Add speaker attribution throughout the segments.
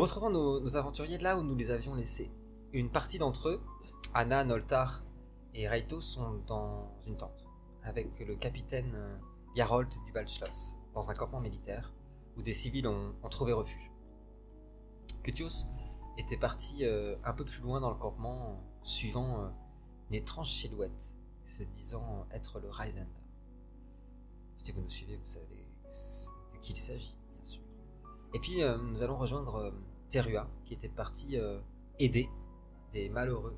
Speaker 1: Nous retrouvons nos, aventuriers là où nous les avions laissés. Une partie d'entre eux, Anna, Noltar et Raito, sont dans une tente avec le capitaine euh, Yarold du Balschloss, dans un campement militaire où des civils ont, trouvé refuge. Cutios était parti euh, un peu plus loin dans le campement, suivant euh, une étrange silhouette, se disant être le Ryzender. Si vous nous suivez, vous savez de qui il s'agit, bien sûr. Et puis, nous allons rejoindre Terua, qui était parti euh, aider des malheureux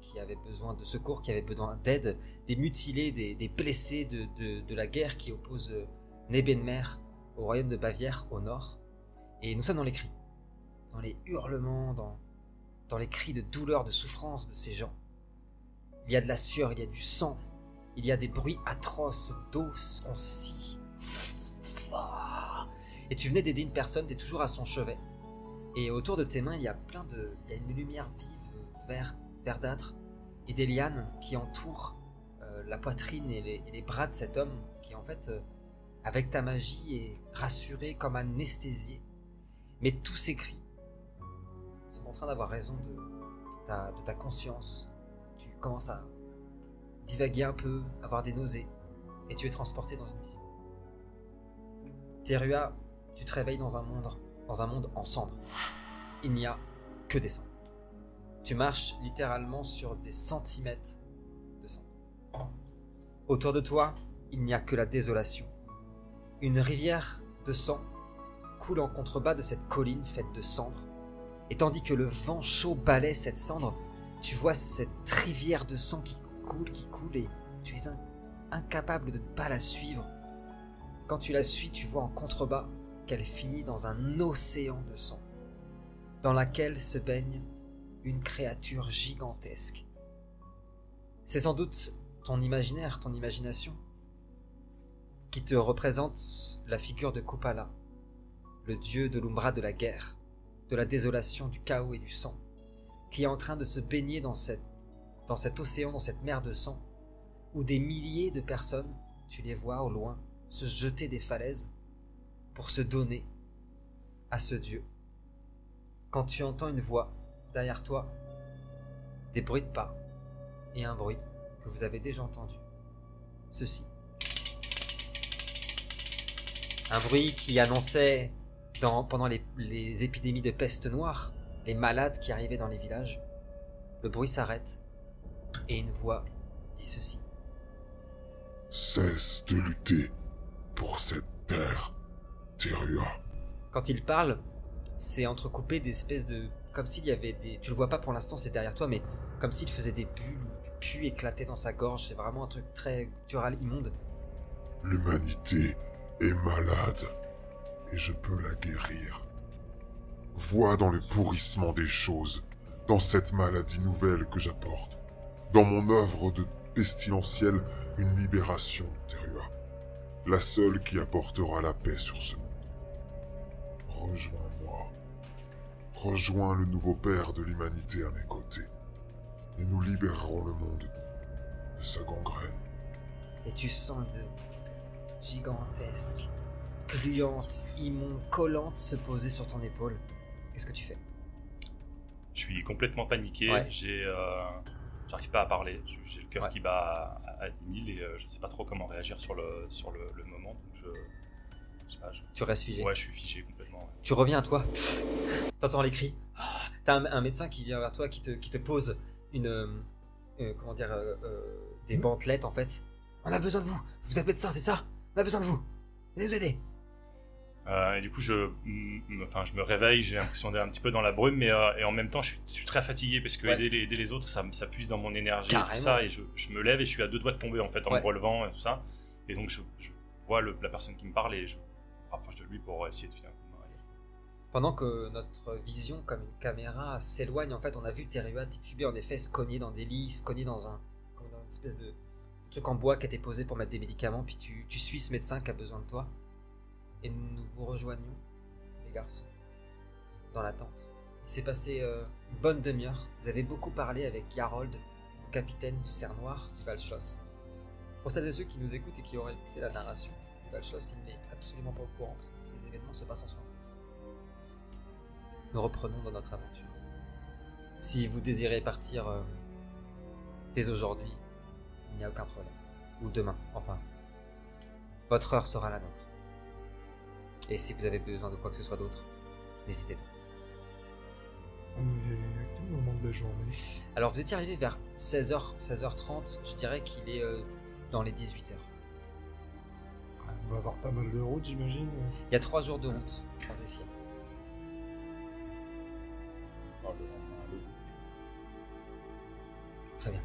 Speaker 1: qui avaient besoin de secours, qui avaient besoin d'aide, des mutilés, des, blessés de, de- de la guerre qui oppose euh, Nebenmer au royaume de Bavière, au nord. Et nous sommes dans les cris, dans les hurlements, dans, dans les cris de douleur, de souffrance de ces gens. Il y a de la sueur, il y a du sang, il y a des bruits atroces d'os qu'on scie. Et tu venais d'aider une personne, t'es toujours à son chevet. Et autour de tes mains, il y a plein de. Il y a une lumière vive, verte, verdâtre, et des lianes qui entourent euh, la poitrine et les, bras de cet homme qui, en fait, euh, avec ta magie, est rassuré comme anesthésié. Mais tous ces cris sont en train d'avoir raison de ta, de ta conscience. Tu commences à divaguer un peu, avoir des nausées, et tu es transporté dans une vision. Terua, tu te réveilles dans un monde, dans un monde en cendres. Il n'y a que des cendres. Tu marches littéralement sur des centimètres de cendres. Autour de toi, il n'y a que la désolation. Une rivière de sang coule en contrebas de cette colline faite de cendres. Et tandis que le vent chaud balaie cette cendre, tu vois cette rivière de sang qui coule, qui coule, et tu es in- incapable de ne pas la suivre. Quand tu la suis, tu vois en contrebas qu'elle finit dans un océan de sang, dans laquelle se baigne une créature gigantesque. C'est sans doute ton imaginaire, ton imagination, qui te représente la figure de Kupala, le dieu de l'Umbra de la guerre, de la désolation, du chaos et du sang, qui est en train de se baigner dans, cette, dans cet océan, dans cette mer de sang, où des milliers de personnes, tu les vois au loin, se jeter des falaises pour se donner à ce Dieu. Quand tu entends une voix derrière toi, des bruits de pas et un bruit que vous avez déjà entendu. Ceci. Un bruit qui annonçait, pendant les, les épidémies de peste noire, les malades qui arrivaient dans les villages. Le bruit s'arrête et une voix dit ceci.
Speaker 2: Cesse de lutter pour cette terre, Terua.
Speaker 1: Quand il parle, c'est entrecoupé d'espèces de. Comme s'il y avait des. Tu le vois pas pour l'instant, c'est derrière toi, mais comme s'il faisait des bulles ou du pu éclater dans sa gorge. C'est vraiment un truc très guttural, immonde.
Speaker 2: L'humanité est malade et je peux la guérir. Vois dans le pourrissement des choses, dans cette maladie nouvelle que j'apporte, dans mon œuvre de pestilentielle, une libération, Terua. La seule qui apportera la paix sur ce monde. Rejoins-moi. Rejoins le nouveau père de l'humanité à mes côtés. Et nous libérerons le monde de sa gangrène.
Speaker 1: Et tu sens une gigantesque, gluante, immonde, collante se poser sur ton épaule. Qu'est-ce que tu fais?
Speaker 3: Je suis complètement paniqué.
Speaker 1: Ouais.
Speaker 3: J'ai, euh, j'arrive pas à parler. J'ai le cœur
Speaker 1: Ouais.
Speaker 3: qui bat à, à 10 000 et euh, je sais pas trop comment réagir sur le sur le, le moment. Donc je, je sais pas. Je,
Speaker 1: Tu restes figé.
Speaker 3: ouais, je suis figé complètement. ouais.
Speaker 1: Tu reviens à toi. T'entends les cris. T'as un, un médecin qui vient vers toi, qui te, qui te pose une. euh, euh, comment dire. euh, des bandelettes en fait. On a besoin de vous. Vous êtes médecin, c'est ça? On a besoin de vous. Venez nous aider.
Speaker 3: Euh, et du coup, je, enfin, je me réveille. J'ai l'impression d'être un petit peu dans la brume, mais euh, et en même temps, je suis, je suis très fatigué parce que
Speaker 1: Ouais.
Speaker 3: aider, les, aider les autres, ça, ça puise dans mon énergie et tout ça. Et je, je me lève et je suis à deux doigts de tomber en fait en
Speaker 1: Ouais.
Speaker 3: me relevant et tout ça. Et donc, je, je vois le- la personne qui me parle et je me rapproche de lui pour essayer de filer.
Speaker 1: Pendant que notre vision, comme une caméra, s'éloigne, en fait, on a vu Terua tituber, en effet, se cogner dans des lits, se cogner dans un, espèce de truc en bois qui était posé pour mettre des médicaments, puis tu, tu suis ce médecin qui a besoin de toi. Et nous vous rejoignons, les garçons, dans la tente. Il s'est passé euh, une bonne demi-heure. Vous avez beaucoup parlé avec Yarold, capitaine du Cerf Noir du Valschloss. Pour celles et ceux qui nous écoutent et qui auraient écouté la narration du Valschloss, il n'est absolument pas au courant parce que ces événements se passent en ce moment. nous reprenons dans notre aventure. Si vous désirez partir euh, dès aujourd'hui, il n'y a aucun problème. Ou demain, enfin. Votre heure sera la nôtre. Et si vous avez besoin de quoi que ce soit d'autre, n'hésitez pas.
Speaker 4: On est à quel moment de la journée
Speaker 1: Alors vous étiez arrivé vers 16h, 16h30, je dirais qu'il est euh, dans les 18h.
Speaker 4: On va avoir pas mal de route, j'imagine.
Speaker 1: Il y a 3 jours de route en Zéphyr.
Speaker 5: Oh, le lendemain, allez.
Speaker 1: Très bien.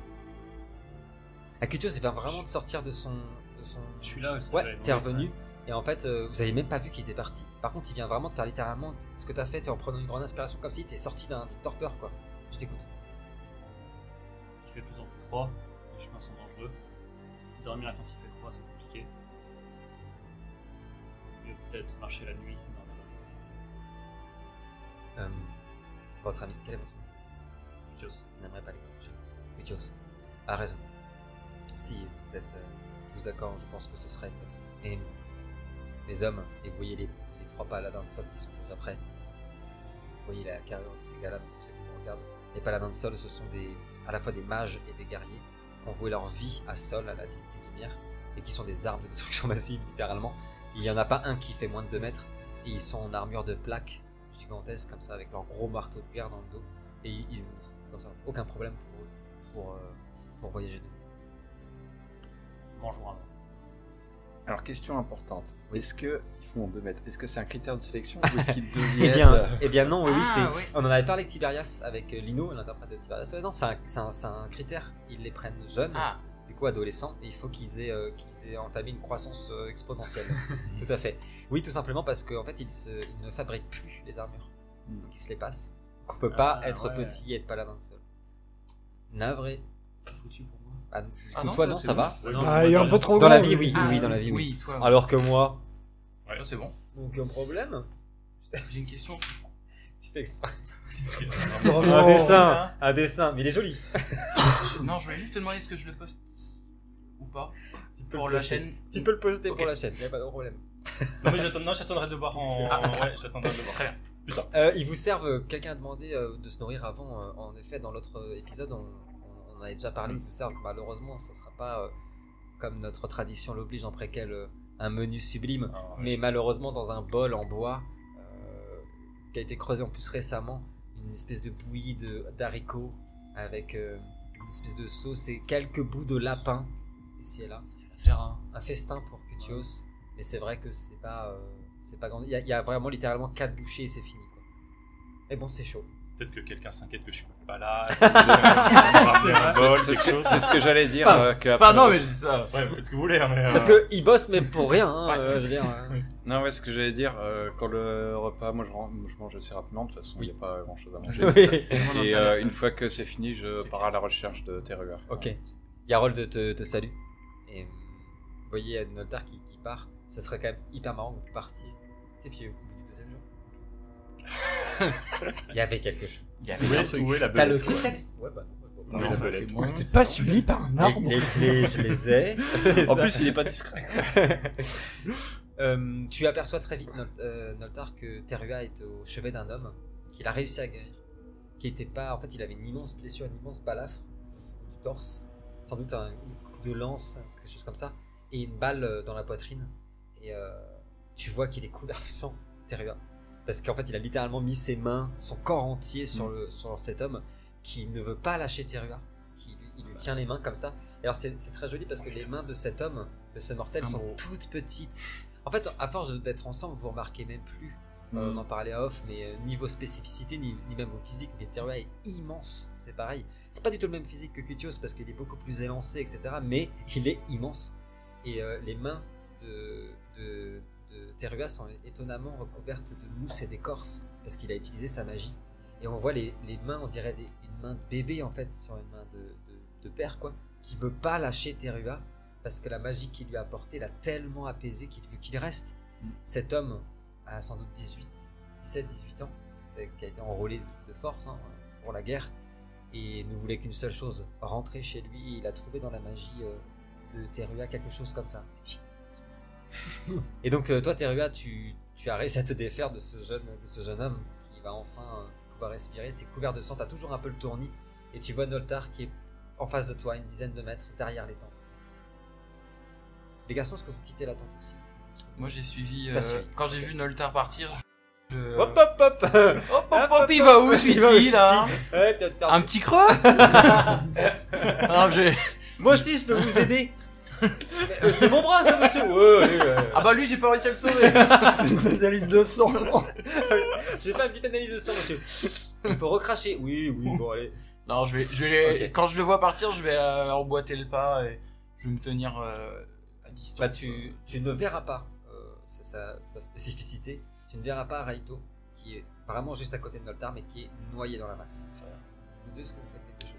Speaker 1: Akutio s'est fait vraiment de sortir de son... De son...
Speaker 6: Je suis là aussi.
Speaker 1: Ouais, t'es revenu. Et en fait, euh, vous avez même pas vu qu'il était parti. Par contre, il vient vraiment de faire littéralement ce que t'as fait, t'es en prenant une grande inspiration, comme si t'es sorti d'un torpeur, quoi. Je t'écoute.
Speaker 6: Il fait de plus en plus froid, les chemins sont dangereux. Dormir quand il fait peut-être marcher la nuit dans
Speaker 1: Euh, votre ami, quel est votre nom?
Speaker 6: Kutios.
Speaker 1: Je n'aimerais pas les corriger. Kutios a raison. Si vous êtes euh, tous d'accord, je pense que ce serait une. Et les hommes, et vous voyez les, les trois paladins de sol qui sont déjà prêts. Vous voyez la carrure de ces gars-là, donc vous savez regarde. Les paladins de sol, ce sont des, à la fois des mages et des guerriers qui ont voué leur vie à sol, à la divinité lumière, et qui sont des armes de destruction massive, littéralement. Il n'y en a pas un qui fait moins de 2 mètres, et ils sont en armure de plaques gigantesques, comme ça, avec leur gros marteau de guerre dans le dos. Et ils, ils- comme ça, aucun problème pour eux, pour, euh, pour voyager de nuit.
Speaker 6: Bonjour.
Speaker 5: Alors, question importante.
Speaker 1: Oui.
Speaker 5: Est-ce qu'ils font 2 mètres? Est-ce que c'est un critère de sélection ou est-ce qu'ils deviennent.
Speaker 1: Eh bien, eh bien non, oui, oui,
Speaker 7: Ah,
Speaker 1: c'est.
Speaker 7: oui.
Speaker 1: On en avait parlé avec Tiberias, avec euh, Lino, l'interprète de Tiberias. Ouais, non, c'est un, c'est un- c'est un critère. Ils les prennent jeunes,
Speaker 7: Ah,
Speaker 1: coup adolescents, et il faut qu'ils aient, euh, qu'ils aient entamé une croissance euh, exponentielle. tout à fait. Oui, tout simplement parce qu'en fait, ils, se- ils ne fabriquent plus les armures.
Speaker 5: Hmm.
Speaker 1: Donc ils se les passent. Donc on peut pas
Speaker 6: Ah,
Speaker 1: être
Speaker 6: ouais.
Speaker 1: petit et être paladin de sol. Navré.
Speaker 6: C'est foutu pour moi.
Speaker 1: Ah,
Speaker 7: Ah non,
Speaker 1: toi, non, ça
Speaker 7: bon.
Speaker 1: va
Speaker 6: Ouais, non,
Speaker 4: Ah,
Speaker 6: c'est
Speaker 4: il est
Speaker 6: pas
Speaker 4: un peu
Speaker 6: grave.
Speaker 4: trop
Speaker 1: Dans la vie, oui,
Speaker 7: ah,
Speaker 1: oui, dans la vie, oui.
Speaker 7: Oui, toi.
Speaker 1: Alors que moi,
Speaker 6: Ouais.
Speaker 7: C'est bon.
Speaker 1: aucun problème.
Speaker 7: J'ai une question.
Speaker 1: Tu fais exprès.
Speaker 4: Vraiment.
Speaker 1: Un dessin, un dessin, mais il est joli.
Speaker 7: Non, je voulais juste te demander est-ce que je le poste ou pas pour la chaîne.
Speaker 1: Tu peux le poster pour la chaîne, y a pas de problème.
Speaker 3: Non, mais j'attendrai de le voir en.
Speaker 7: Ah.
Speaker 3: Ouais, j'attendrai de le voir.
Speaker 7: Très bien.
Speaker 1: Euh, ils vous servent, euh, quelqu'un a demandé euh, de se nourrir avant, euh, en effet, dans l'autre épisode, on, on en avait déjà parlé, ils vous servent, malheureusement, ça sera pas comme notre tradition l'oblige en préquel, un menu sublime,
Speaker 3: Ah, ouais,
Speaker 1: mais malheureusement dans un bol en bois, euh, qui a été creusé en plus récemment, une espèce de bouillie de- d'haricots, avec euh, une espèce de sauce et quelques bouts de lapin, ici et là.
Speaker 6: Ça fait l'affaire, hein.
Speaker 1: Un festin pour Cutios, mais c'est vrai que c'est pas, euh, c'est pas grand. Il y, a- il y a vraiment littéralement 4 bouchées et c'est fini. Quoi. Et bon, c'est chaud.
Speaker 3: Peut-être que quelqu'un s'inquiète que je suis pas là.
Speaker 6: C'est
Speaker 5: ce que, j'allais dire.
Speaker 1: Enfin,
Speaker 5: euh, que
Speaker 7: Enfin,
Speaker 5: après-
Speaker 7: non, mais je dis ça.
Speaker 3: Ouais, vous faites ce que vous voulez, hein, mais. euh,
Speaker 1: Parce que ils bossent même pour rien. Hein,
Speaker 7: Ouais.
Speaker 1: euh, je veux dire. euh.
Speaker 5: Non, ouais, ce que j'allais dire, euh, quand le repas, moi je, rentre- je mange assez rapidement, de toute façon, il
Speaker 1: Oui.
Speaker 5: n'y a pas grand chose à manger.
Speaker 1: Oui.
Speaker 5: Et euh, une fois que c'est fini, je pars à la recherche de Terreur.
Speaker 1: Ok. Yarold te, te salue. Et euh, vous voyez Noltar qui, qui part. Ce serait quand même hyper marrant que vous partiez. T'es pieds au bout du deuxième jour. Il y avait quelque chose.
Speaker 7: Il y
Speaker 3: Où
Speaker 7: avait un
Speaker 3: est,
Speaker 7: truc.
Speaker 3: où est la
Speaker 1: T'as le contexte Ouais, bah non.
Speaker 3: Non,
Speaker 7: Non, ça, c'est bon.
Speaker 4: T'es pas suivi par un arbre
Speaker 1: Les, les clés, je les ai.
Speaker 5: En
Speaker 1: Ça.
Speaker 5: plus, il est pas discret.
Speaker 1: Euh, tu aperçois très vite, Nol- euh, Noltar, que Terua est au chevet d'un homme qu'il a réussi à guérir. Qui était pas. En fait, il avait une immense blessure, une immense balafre du torse. Sans doute un coup de lance, quelque chose comme ça. Et une balle euh, dans la poitrine. Et euh, tu vois qu'il est couvert de sang, Terua. Parce qu'en fait, il a littéralement mis ses mains, son corps entier sur, le, sur cet homme qui ne veut pas lâcher Terua. Qui, lui- il lui tient les mains comme ça. Et alors, c'est très joli parce que les mains de cet homme, de ce mortel,
Speaker 7: Un
Speaker 1: sont toutes petites. En fait, à force d'être ensemble, vous remarquez même plus. Euh,
Speaker 5: Mm.
Speaker 1: on en parlait à off, mais niveau spécificité, ni, ni même au physique, mais Terua est immense. C'est pareil. C'est pas du tout le même physique que Cutios parce qu'il est beaucoup plus élancé, etc. Mais il est immense. Et euh, les mains de, de, sont étonnamment recouvertes de mousse et d'écorce parce qu'il a utilisé sa magie. Et on voit les, mains, on dirait une main de bébé en fait sur une main de, père quoi, qui veut pas lâcher Terua parce que la magie qu'il lui a apportée l'a tellement apaisé qu'il veut qu'il reste. Cet homme a sans doute 18, 17, 18 ans, qui a été enrôlé de, de force hein, pour la guerre et ne voulait qu'une seule chose, rentrer chez lui. Il a trouvé dans la magie euh, de Terua quelque chose comme ça. Et donc euh, toi Terua, tu, tu as réussi à te défaire de ce jeune, de ce jeune homme qui va enfin euh, pouvoir respirer. T'es couvert de sang, t'as toujours un peu le tournis. Et tu vois Noltar qui est en face de toi, une dizaine de mètres derrière les tentes. Les garçons, est-ce que vous quittez la tente aussi?
Speaker 7: Moi j'ai suivi. Euh,
Speaker 1: suivi.
Speaker 7: Quand j'ai vu Noltar partir, je.
Speaker 1: Hop hop hop
Speaker 7: hop, hop, hop, il va où celui-ci là
Speaker 1: Ouais, tu vas te faire
Speaker 7: Un petit creux Ah, j'ai-
Speaker 1: Moi aussi, je peux vous aider. Euh, c'est mon bras, ça, monsieur. Ouais, ouais, ouais.
Speaker 7: Ah bah lui j'ai pas réussi à le sauver
Speaker 4: C'est une analyse de sang.
Speaker 1: J'ai fait une petite analyse de sang, monsieur. Il faut recracher. Oui, oui, bon, allez.
Speaker 7: Non, je vais, je vais, quand je le vois partir, je vais euh, emboîter le pas et je vais me tenir euh, à distance.
Speaker 1: Bah, tu, tu ne verras pas, euh, sa spécificité, tu ne verras pas Raito, qui est vraiment juste à côté de Noltar, mais qui est noyé dans la masse. Vous deux, est-ce que vous faites quelque chose?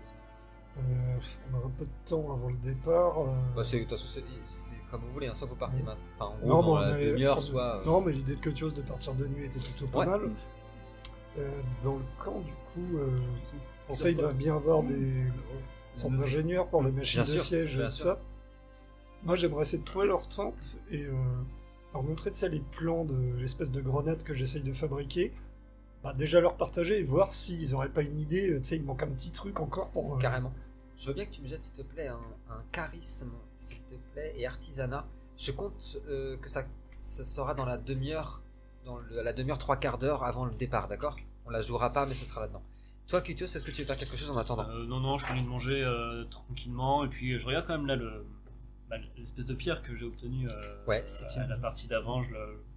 Speaker 4: Euh, on a un peu de temps avant le départ. euh,
Speaker 1: bah, c'est, de toute façon, c'est, c'est comme vous voulez, hein, soit vous partez maintenant, enfin, en gros,
Speaker 4: Non,
Speaker 1: dans la demi-heure,
Speaker 4: on-
Speaker 1: soit... euh,
Speaker 4: Non, mais l'idée de quelque chose de partir de nuit était plutôt pas
Speaker 1: Ouais.
Speaker 4: mal. Euh, dans le camp, du coup, euh, on sait il doit bien avoir des sortes d'ingénieurs pour les machines
Speaker 1: Bien
Speaker 4: de
Speaker 1: sûr,
Speaker 4: siège et tout ça. Moi, j'aimerais essayer de trouver leur tente et euh, leur montrer de ça les plans de l'espèce de grenade que j'essaye de fabriquer. Bah, déjà leur partager et voir s'ils auraient pas une idée. euh, Tu sais, il manque un petit truc encore pour. euh,
Speaker 1: Carrément. Je veux bien que tu me jettes, s'il te plaît, un, un charisme, s'il te plaît, et artisanat. Je compte euh, que ça, ça sera dans la demi-heure, dans le- la demi-heure trois quarts d'heure avant le départ, d'accord? On la jouera pas, mais ce sera là-dedans. Toi, Kutios, est-ce que tu veux faire quelque chose en attendant?
Speaker 6: Euh, non, non, je finis de manger euh, tranquillement. Et puis, je regarde quand même là le, bah, l'espèce de pierre que j'ai obtenue euh,
Speaker 1: Ouais, c'est
Speaker 6: à la partie d'avant. Je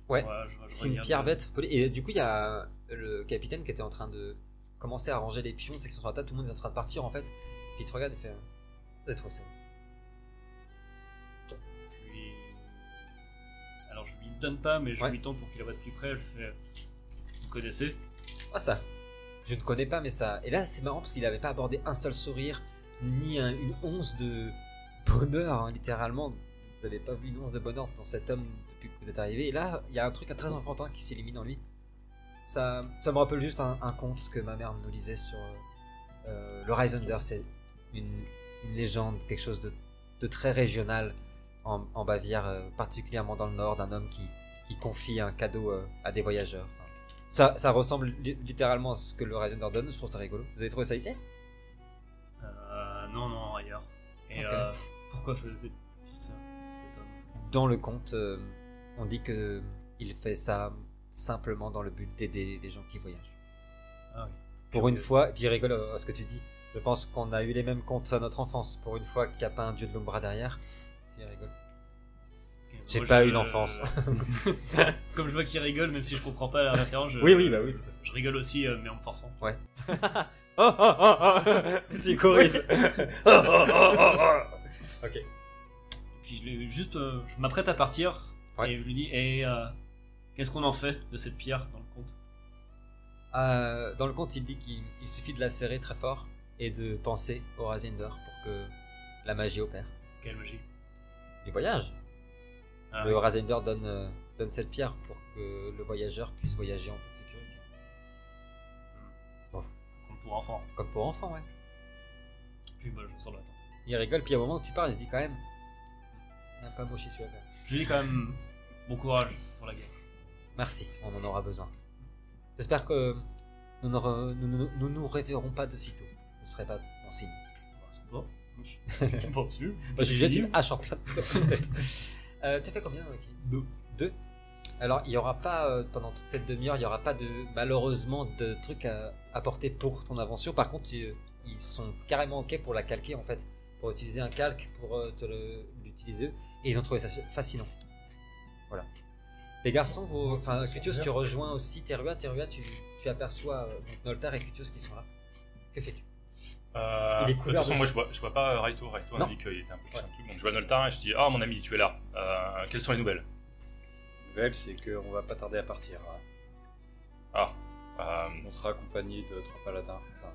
Speaker 1: Ouais,
Speaker 6: je- je
Speaker 1: C'est une pierre
Speaker 6: euh,
Speaker 1: bête. Et du coup, il y a le capitaine qui était en train de commencer à ranger les pions, c'est qu'ils sont sur la table, tout le monde est en train de partir en fait. Puis il te regarde et fait Vous êtes trop ça.
Speaker 6: lui- Alors, je lui donne pas, mais je
Speaker 1: Ouais.
Speaker 6: lui tends pour qu'il la voie de plus près. Je fais Vous connaissez?
Speaker 1: Ah, ça Je ne connais pas, mais ça. Et là, c'est marrant parce qu'il n'avait pas abordé un seul sourire, ni un- une once de bonheur, hein, littéralement. Vous n'avez pas vu une once de bonheur dans cet homme depuis que vous êtes arrivé. Et là, il y a un truc très enfantin qui s'élimine en lui. Ça, ça me rappelle juste un, conte que ma mère nous lisait sur euh, le Risender. C'est une, légende, quelque chose de, très régional en, en Bavière, euh, particulièrement dans le nord, d'un homme qui, qui confie un cadeau euh, à des voyageurs. Ça, ressemble li- littéralement à ce que le Risender donne. Je trouve ça rigolo. Vous avez trouvé ça ici?
Speaker 6: Euh, Non, non, ailleurs. Et euh, pourquoi faisait-il ça, cet homme?
Speaker 1: Dans le conte, euh, on dit que il fait ça simplement dans le but d'aider les gens qui voyagent.
Speaker 6: Ah oui.
Speaker 1: Pour une fois, il rigole à ce que tu dis. Je pense qu'on a eu les mêmes contes à notre enfance. Pour une fois qu'il n'y a pas un dieu de l'ombra derrière. Il rigole. J'ai pas eu d'enfance.
Speaker 6: Comme je vois qu'il rigole, même si je comprends pas la référence, je,
Speaker 1: Oui, oui, bah oui,
Speaker 6: je rigole aussi, euh, mais en me forçant.
Speaker 1: Oh oh. Ok.
Speaker 6: Puis je, l'ai- juste, euh, je m'apprête à partir
Speaker 1: Ouais.
Speaker 6: et je lui dis Et euh, qu'est-ce qu'on en fait de cette pierre dans le conte?
Speaker 1: Euh, dans le conte, il dit qu'il il suffit de la serrer très fort et de penser au Rasinder pour que la magie opère.
Speaker 6: Quelle magie?
Speaker 1: Du voyage.
Speaker 6: Ah
Speaker 1: le
Speaker 6: oui.
Speaker 1: Rasinder donne, euh, donne cette pierre pour que le voyageur puisse voyager en toute sécurité.
Speaker 6: Pour enfants.
Speaker 1: Comme pour enfants, ouais.
Speaker 6: Puis bah, je sors de la tente.
Speaker 1: Il rigole, puis au moment où tu parles, il se dit quand même. Il n'a pas moché celui-là quand même.
Speaker 6: Je lui dis quand même bon courage pour la guerre.
Speaker 1: Merci, on en aura besoin. J'espère que nous ne re- nous, nous, nous nous reverrons pas de sitôt. Ce serait pas bon signe.
Speaker 6: Bah, c'est pas. Je suis pas dessus.
Speaker 1: Moi, je jette une hache en plein. Euh, tu as fait combien, Kevin?
Speaker 6: Deux.
Speaker 1: Deux? Alors, il n'y aura pas, euh, pendant toute cette demi-heure, il n'y aura pas de, malheureusement, de trucs à apporter pour ton invention. Par contre, ils, ils sont carrément OK pour la calquer, en fait. Pour utiliser un calque, pour euh, te le- l'utiliser. Et ils ont trouvé ça fascinant. Voilà. Les garçons, vous, enfin, Cutios, tu rejoins aussi Terua. Terua, tu, tu aperçois euh, donc Noltar et Cutios qui sont là. Que fais-tu?
Speaker 3: Euh,
Speaker 1: Il est
Speaker 3: de toute façon,
Speaker 1: de-
Speaker 3: moi je vois, je vois pas Raito. Raito
Speaker 1: Non.
Speaker 3: a dit qu'il était un peu plus
Speaker 1: Ouais.
Speaker 3: un truc. Donc je vois Noltar et je dis Ah, mon ami, tu es là. Euh, quelles sont les nouvelles?
Speaker 5: Nouvelle, c'est qu'on va pas tarder à partir. hein.
Speaker 3: Ah, euh,
Speaker 5: On sera accompagné de trois paladins. Enfin,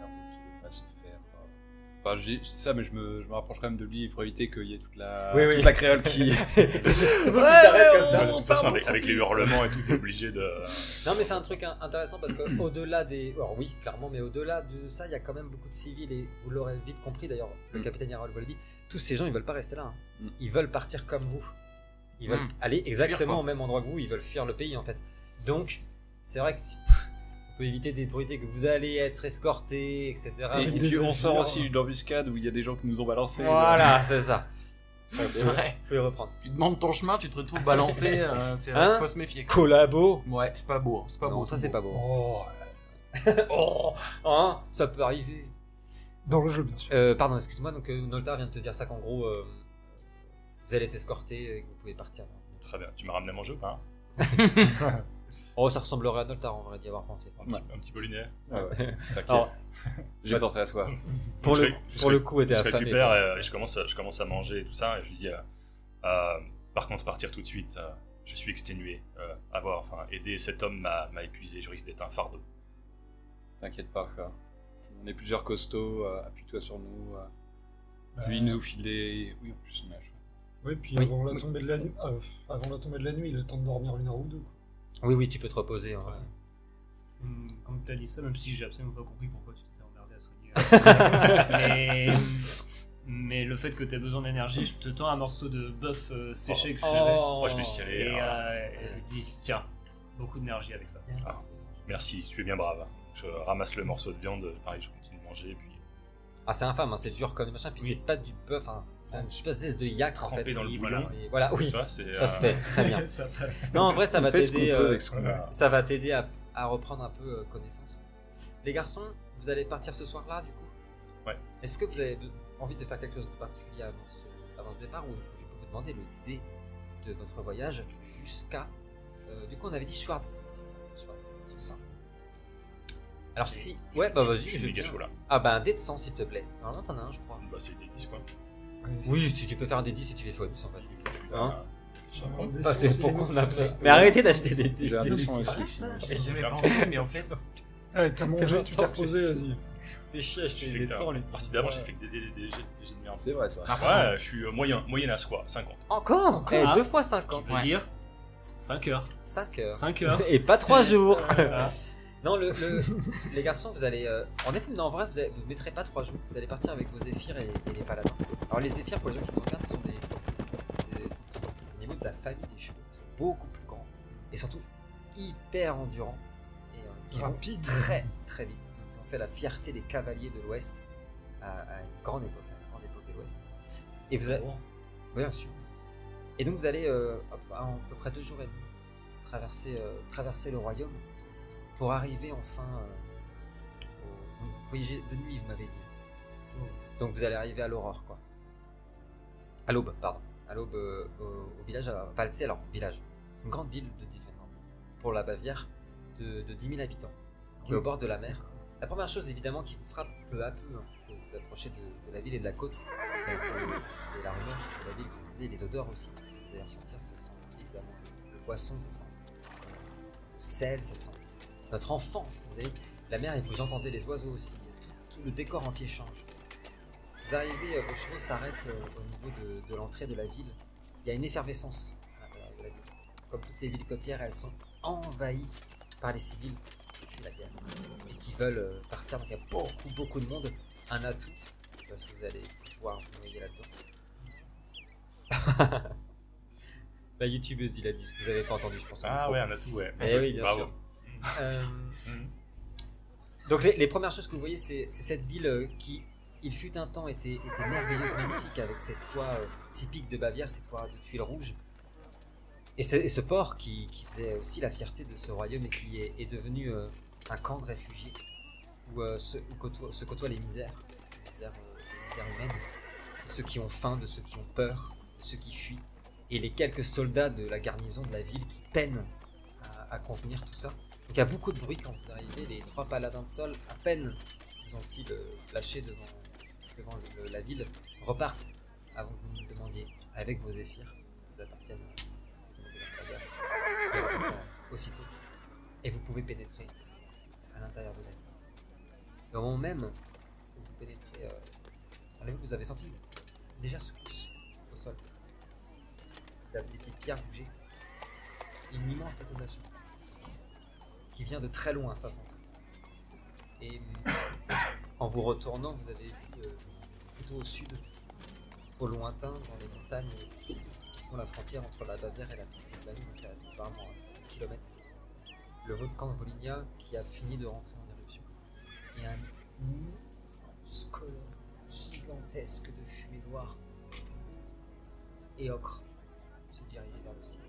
Speaker 5: la route va se faire. euh, Enfin, j'ai j'ai ça, mais je me, je me rapproche quand même de lui pour éviter qu'il y ait toute la,
Speaker 1: Oui, oui.
Speaker 5: toute la créole qui.
Speaker 1: Comme ça.
Speaker 3: de toute façon, avec, avec les hurlements et tout, t'es obligé de.
Speaker 1: Non, mais c'est un truc in- intéressant parce que au-delà des. Alors, oui, clairement, mais au-delà de ça, il y a quand même beaucoup de civils et vous l'aurez vite compris d'ailleurs, le
Speaker 5: Mm.
Speaker 1: capitaine Yarol vous le dit. Tous ces gens, ils veulent pas rester là. hein.
Speaker 5: Mm.
Speaker 1: Ils veulent partir comme vous. Ils veulent
Speaker 7: Mm.
Speaker 1: aller exactement au même endroit que vous. Ils veulent fuir le pays en fait. Donc, c'est vrai que si- On peut éviter d'ébruiter que vous allez être escorté, etc.
Speaker 5: Et,
Speaker 4: des
Speaker 5: puis on sort aussi une embuscade où il y a des gens qui nous ont balancé.
Speaker 1: Voilà, c'est ça.
Speaker 7: C'est vrai.
Speaker 1: Vous pouvez reprendre.
Speaker 7: Tu demandes ton chemin, tu te retrouves balancé. euh, c'est
Speaker 1: Hein
Speaker 7: faut se méfier. quoi.
Speaker 1: Collabo
Speaker 7: Ouais, c'est pas beau. hein, C'est pas
Speaker 1: Non,
Speaker 7: beau.
Speaker 1: ça c'est pas beau.
Speaker 4: Oh,
Speaker 1: Oh, hein, ça peut arriver.
Speaker 4: dans le jeu, bien sûr.
Speaker 1: Euh, pardon, excuse-moi, donc euh, Noltar vient de te dire ça qu'en gros, euh, vous allez être escorté et que vous pouvez partir.
Speaker 3: Très bien. Tu m'as ramené à manger ou pas
Speaker 1: Oh, ça ressemblerait à Noltar, on va d'y avoir pensé.
Speaker 3: un, petit, un petit bolinet
Speaker 5: Ah ouais, T'inquiète.
Speaker 1: Alors,
Speaker 5: J'ai pensé à soi.
Speaker 1: pour
Speaker 3: Je
Speaker 1: le,
Speaker 3: je
Speaker 1: pour
Speaker 3: ré-
Speaker 1: le coup, était
Speaker 3: je
Speaker 1: affamé.
Speaker 3: récupère
Speaker 1: quoi.
Speaker 3: et, euh, et je commence, à, je commence à manger et tout ça. Et je lui dis, euh, euh, par contre, partir tout de suite, euh, je suis exténué. Euh, avoir, enfin, aider cet homme m'a m'a épuisé. Je risque d'être un fardeau.
Speaker 5: T'inquiète pas, frère. On est plusieurs costauds, euh, appuie-toi sur nous. Lui, il nous file des. Oui, en plus, on est
Speaker 4: Ouais, puis
Speaker 1: Oui.
Speaker 4: avant, la tombée de la nuit, euh, avant la tombée de la nuit, il a le temps de dormir une heure ou deux.
Speaker 1: Oui, oui, tu peux te reposer. vrai.
Speaker 6: Hum, Comme tu as dit ça, même si j'ai absolument pas compris pourquoi tu t'étais emmerdé à soigner. mais, mais le fait que tu aies besoin d'énergie, je te tends un morceau de bœuf euh, séché que je fais.
Speaker 3: Moi, je vais chialer.
Speaker 6: Et
Speaker 3: hein.
Speaker 6: euh, elle dit Tiens, beaucoup d'énergie avec ça.
Speaker 3: Merci, tu es bien brave. Je ramasse le morceau de viande. Pareil, je continue de manger. Puis
Speaker 1: Ah, c'est infâme, hein, c'est dur comme machin, puis
Speaker 6: Oui.
Speaker 1: c'est pas du bœuf, hein, c'est une espèce de yak en fait.
Speaker 3: dans le
Speaker 1: Oui,
Speaker 3: bouillon.
Speaker 1: Voilà, mais voilà, oui, ça
Speaker 3: euh,
Speaker 1: se fait, très bien.
Speaker 6: ça passe.
Speaker 1: Non, en vrai, ça
Speaker 5: On
Speaker 1: va t'aider. euh, ça va t'aider à, à reprendre un peu euh, connaissance. Les garçons, vous allez partir ce soir-là, du coup?
Speaker 3: Ouais.
Speaker 1: Est-ce que vous avez envie de faire quelque chose de particulier avant ce, avant ce départ, ou je peux vous demander le dé de votre voyage jusqu'à. euh, du coup, on avait dit Schwartz, c'est ça Schwartz, c'est ça. Alors si. Ouais, bah vas-y,
Speaker 3: Je suis méga chaud là.
Speaker 1: Ah bah un dé de 100 s'il te plaît. Normalement t'en as un je crois.
Speaker 3: Bah, c'est des 10 quoi.
Speaker 1: Oui, si tu peux faire un des 10 si tu fais x10 en fait.
Speaker 3: Je suis
Speaker 1: Hein
Speaker 3: là.
Speaker 4: Alors,
Speaker 1: Ah, c'est pour
Speaker 4: les
Speaker 1: qu'on a fait. Mais arrêtez d'acheter des dés.
Speaker 5: J'ai un
Speaker 1: des
Speaker 5: 200
Speaker 1: dés.
Speaker 5: aussi.
Speaker 7: J'ai jamais pensé, mais en fait.
Speaker 4: Ouais, t'as mangé, tu t'es reposé, vas-y.
Speaker 1: Fais chier
Speaker 3: J'ai
Speaker 1: acheter
Speaker 3: fait
Speaker 1: des dés de
Speaker 3: la
Speaker 1: 100 lui.
Speaker 3: partie d'avant, j'ai fait que des, jets de merde.
Speaker 5: C'est vrai ça.
Speaker 7: Ah,
Speaker 3: Ouais, je suis euh, moyen, moyen à quoi 50.
Speaker 1: Encore Eh,
Speaker 6: Ah,
Speaker 1: 2 fois
Speaker 6: Ce
Speaker 1: 50.
Speaker 6: qui veut dire 5 heures.
Speaker 1: 5 heures.
Speaker 6: 5 heures.
Speaker 1: Et pas 3 jours. Non, le, le- les garçons, vous allez. euh, en effet, non, en vrai, vous ne vous mettrez pas 3 jours. Vous allez partir avec vos zéphyrs et, et les paladins. Alors, les zéphyrs, pour les gens qui me regardent, sont des. c'est- sont au niveau de la famille des chevaux. Ils sont beaucoup plus grands. Et surtout, hyper endurants. Et euh, qui vont
Speaker 4: Rapide.
Speaker 1: très, très vite. Ils ont fait la fierté des cavaliers de l'Ouest à, à une grande époque. À une grande époque de l'Ouest. Et vous allez. Bien sûr. Et donc, vous allez, euh, en à peu près 2 jours et demi, traverser, euh, traverser le royaume pour arriver enfin euh, au... voyagez de nuit vous m'avez dit. Donc vous allez arriver à l'aurore quoi. À l'aube pardon. À l'aube euh, au, au village à Valsé alors village. C'est une grande ville de Diffenland pour la Bavière de, de 10 000 habitants qui est au bord de la mer. La première chose évidemment qui vous frappe peu à peu hein, que vous approchez de, de la ville et de la côte ben, c'est c'est la rumeur de la ville et les odeurs aussi. D'ailleurs sentir ça sent évidemment le poisson ça sent le sel ça sent notre enfance. Vous voyez, la mer et vous entendez les oiseaux aussi. Tout, tout le décor entier change. Vous arrivez, euh, vos chevaux s'arrêtent euh, au niveau de, de l'entrée de la ville. Il y a une effervescence de la ville. Comme toutes les villes côtières, elles sont envahies par les civils qui fuient la guerre et qui veulent euh, partir. Donc il y a beaucoup, beaucoup de monde. Un atout, parce que vous allez pouvoir vous noyer là-dedans. La youtubeuse, il a dit ce que vous avez pas entendu, je pense.
Speaker 3: Ah ouais, un atout, ouais.
Speaker 1: Eh oui, bien
Speaker 3: Bravo.
Speaker 1: sûr. Euh,
Speaker 3: Mhm.
Speaker 1: donc les, les premières choses que vous voyez, c'est cette ville euh, qui, il fut un temps, était, était merveilleuse, magnifique, avec ses toits euh, typiques de Bavière, ses toits de tuiles rouges. Et, ce- et ce port qui, qui faisait aussi la fierté de ce royaume et qui est, est devenu un camp de réfugiés où, euh, se, où côtoient- se côtoient les misères, les misères, euh, les misères humaines, de ceux qui ont faim, de ceux qui ont peur, de ceux qui fuient, et les quelques soldats de la garnison de la ville qui peinent à, à contenir tout ça. Donc il y a beaucoup de bruit quand vous arrivez. Les trois paladins de sol, à peine vous ont-ils euh, lâché devant, devant la ville, repartent avant que vous nous demandiez avec vos zéphyrs. Ça vous appartiennent euh. Ils repartent, euh, aussitôt. Et vous pouvez pénétrer à l'intérieur de la ville. Au moment même où vous pénétrez, euh, vous avez senti une légère secousse au sol. Vous avez des pierres bouger. Une immense détonation qui vient de très loin, ça s'entend. Et euh, en vous retournant, vous avez vu euh, plutôt au sud, au lointain, dans les montagnes qui, qui font la frontière entre la Bavière et la Transylvanie, donc à apparemment un kilomètre. le volcan de Volinia qui a fini de rentrer en éruption. Et un immense gigantesque de fumée noire et ocre se dirige vers le ciel.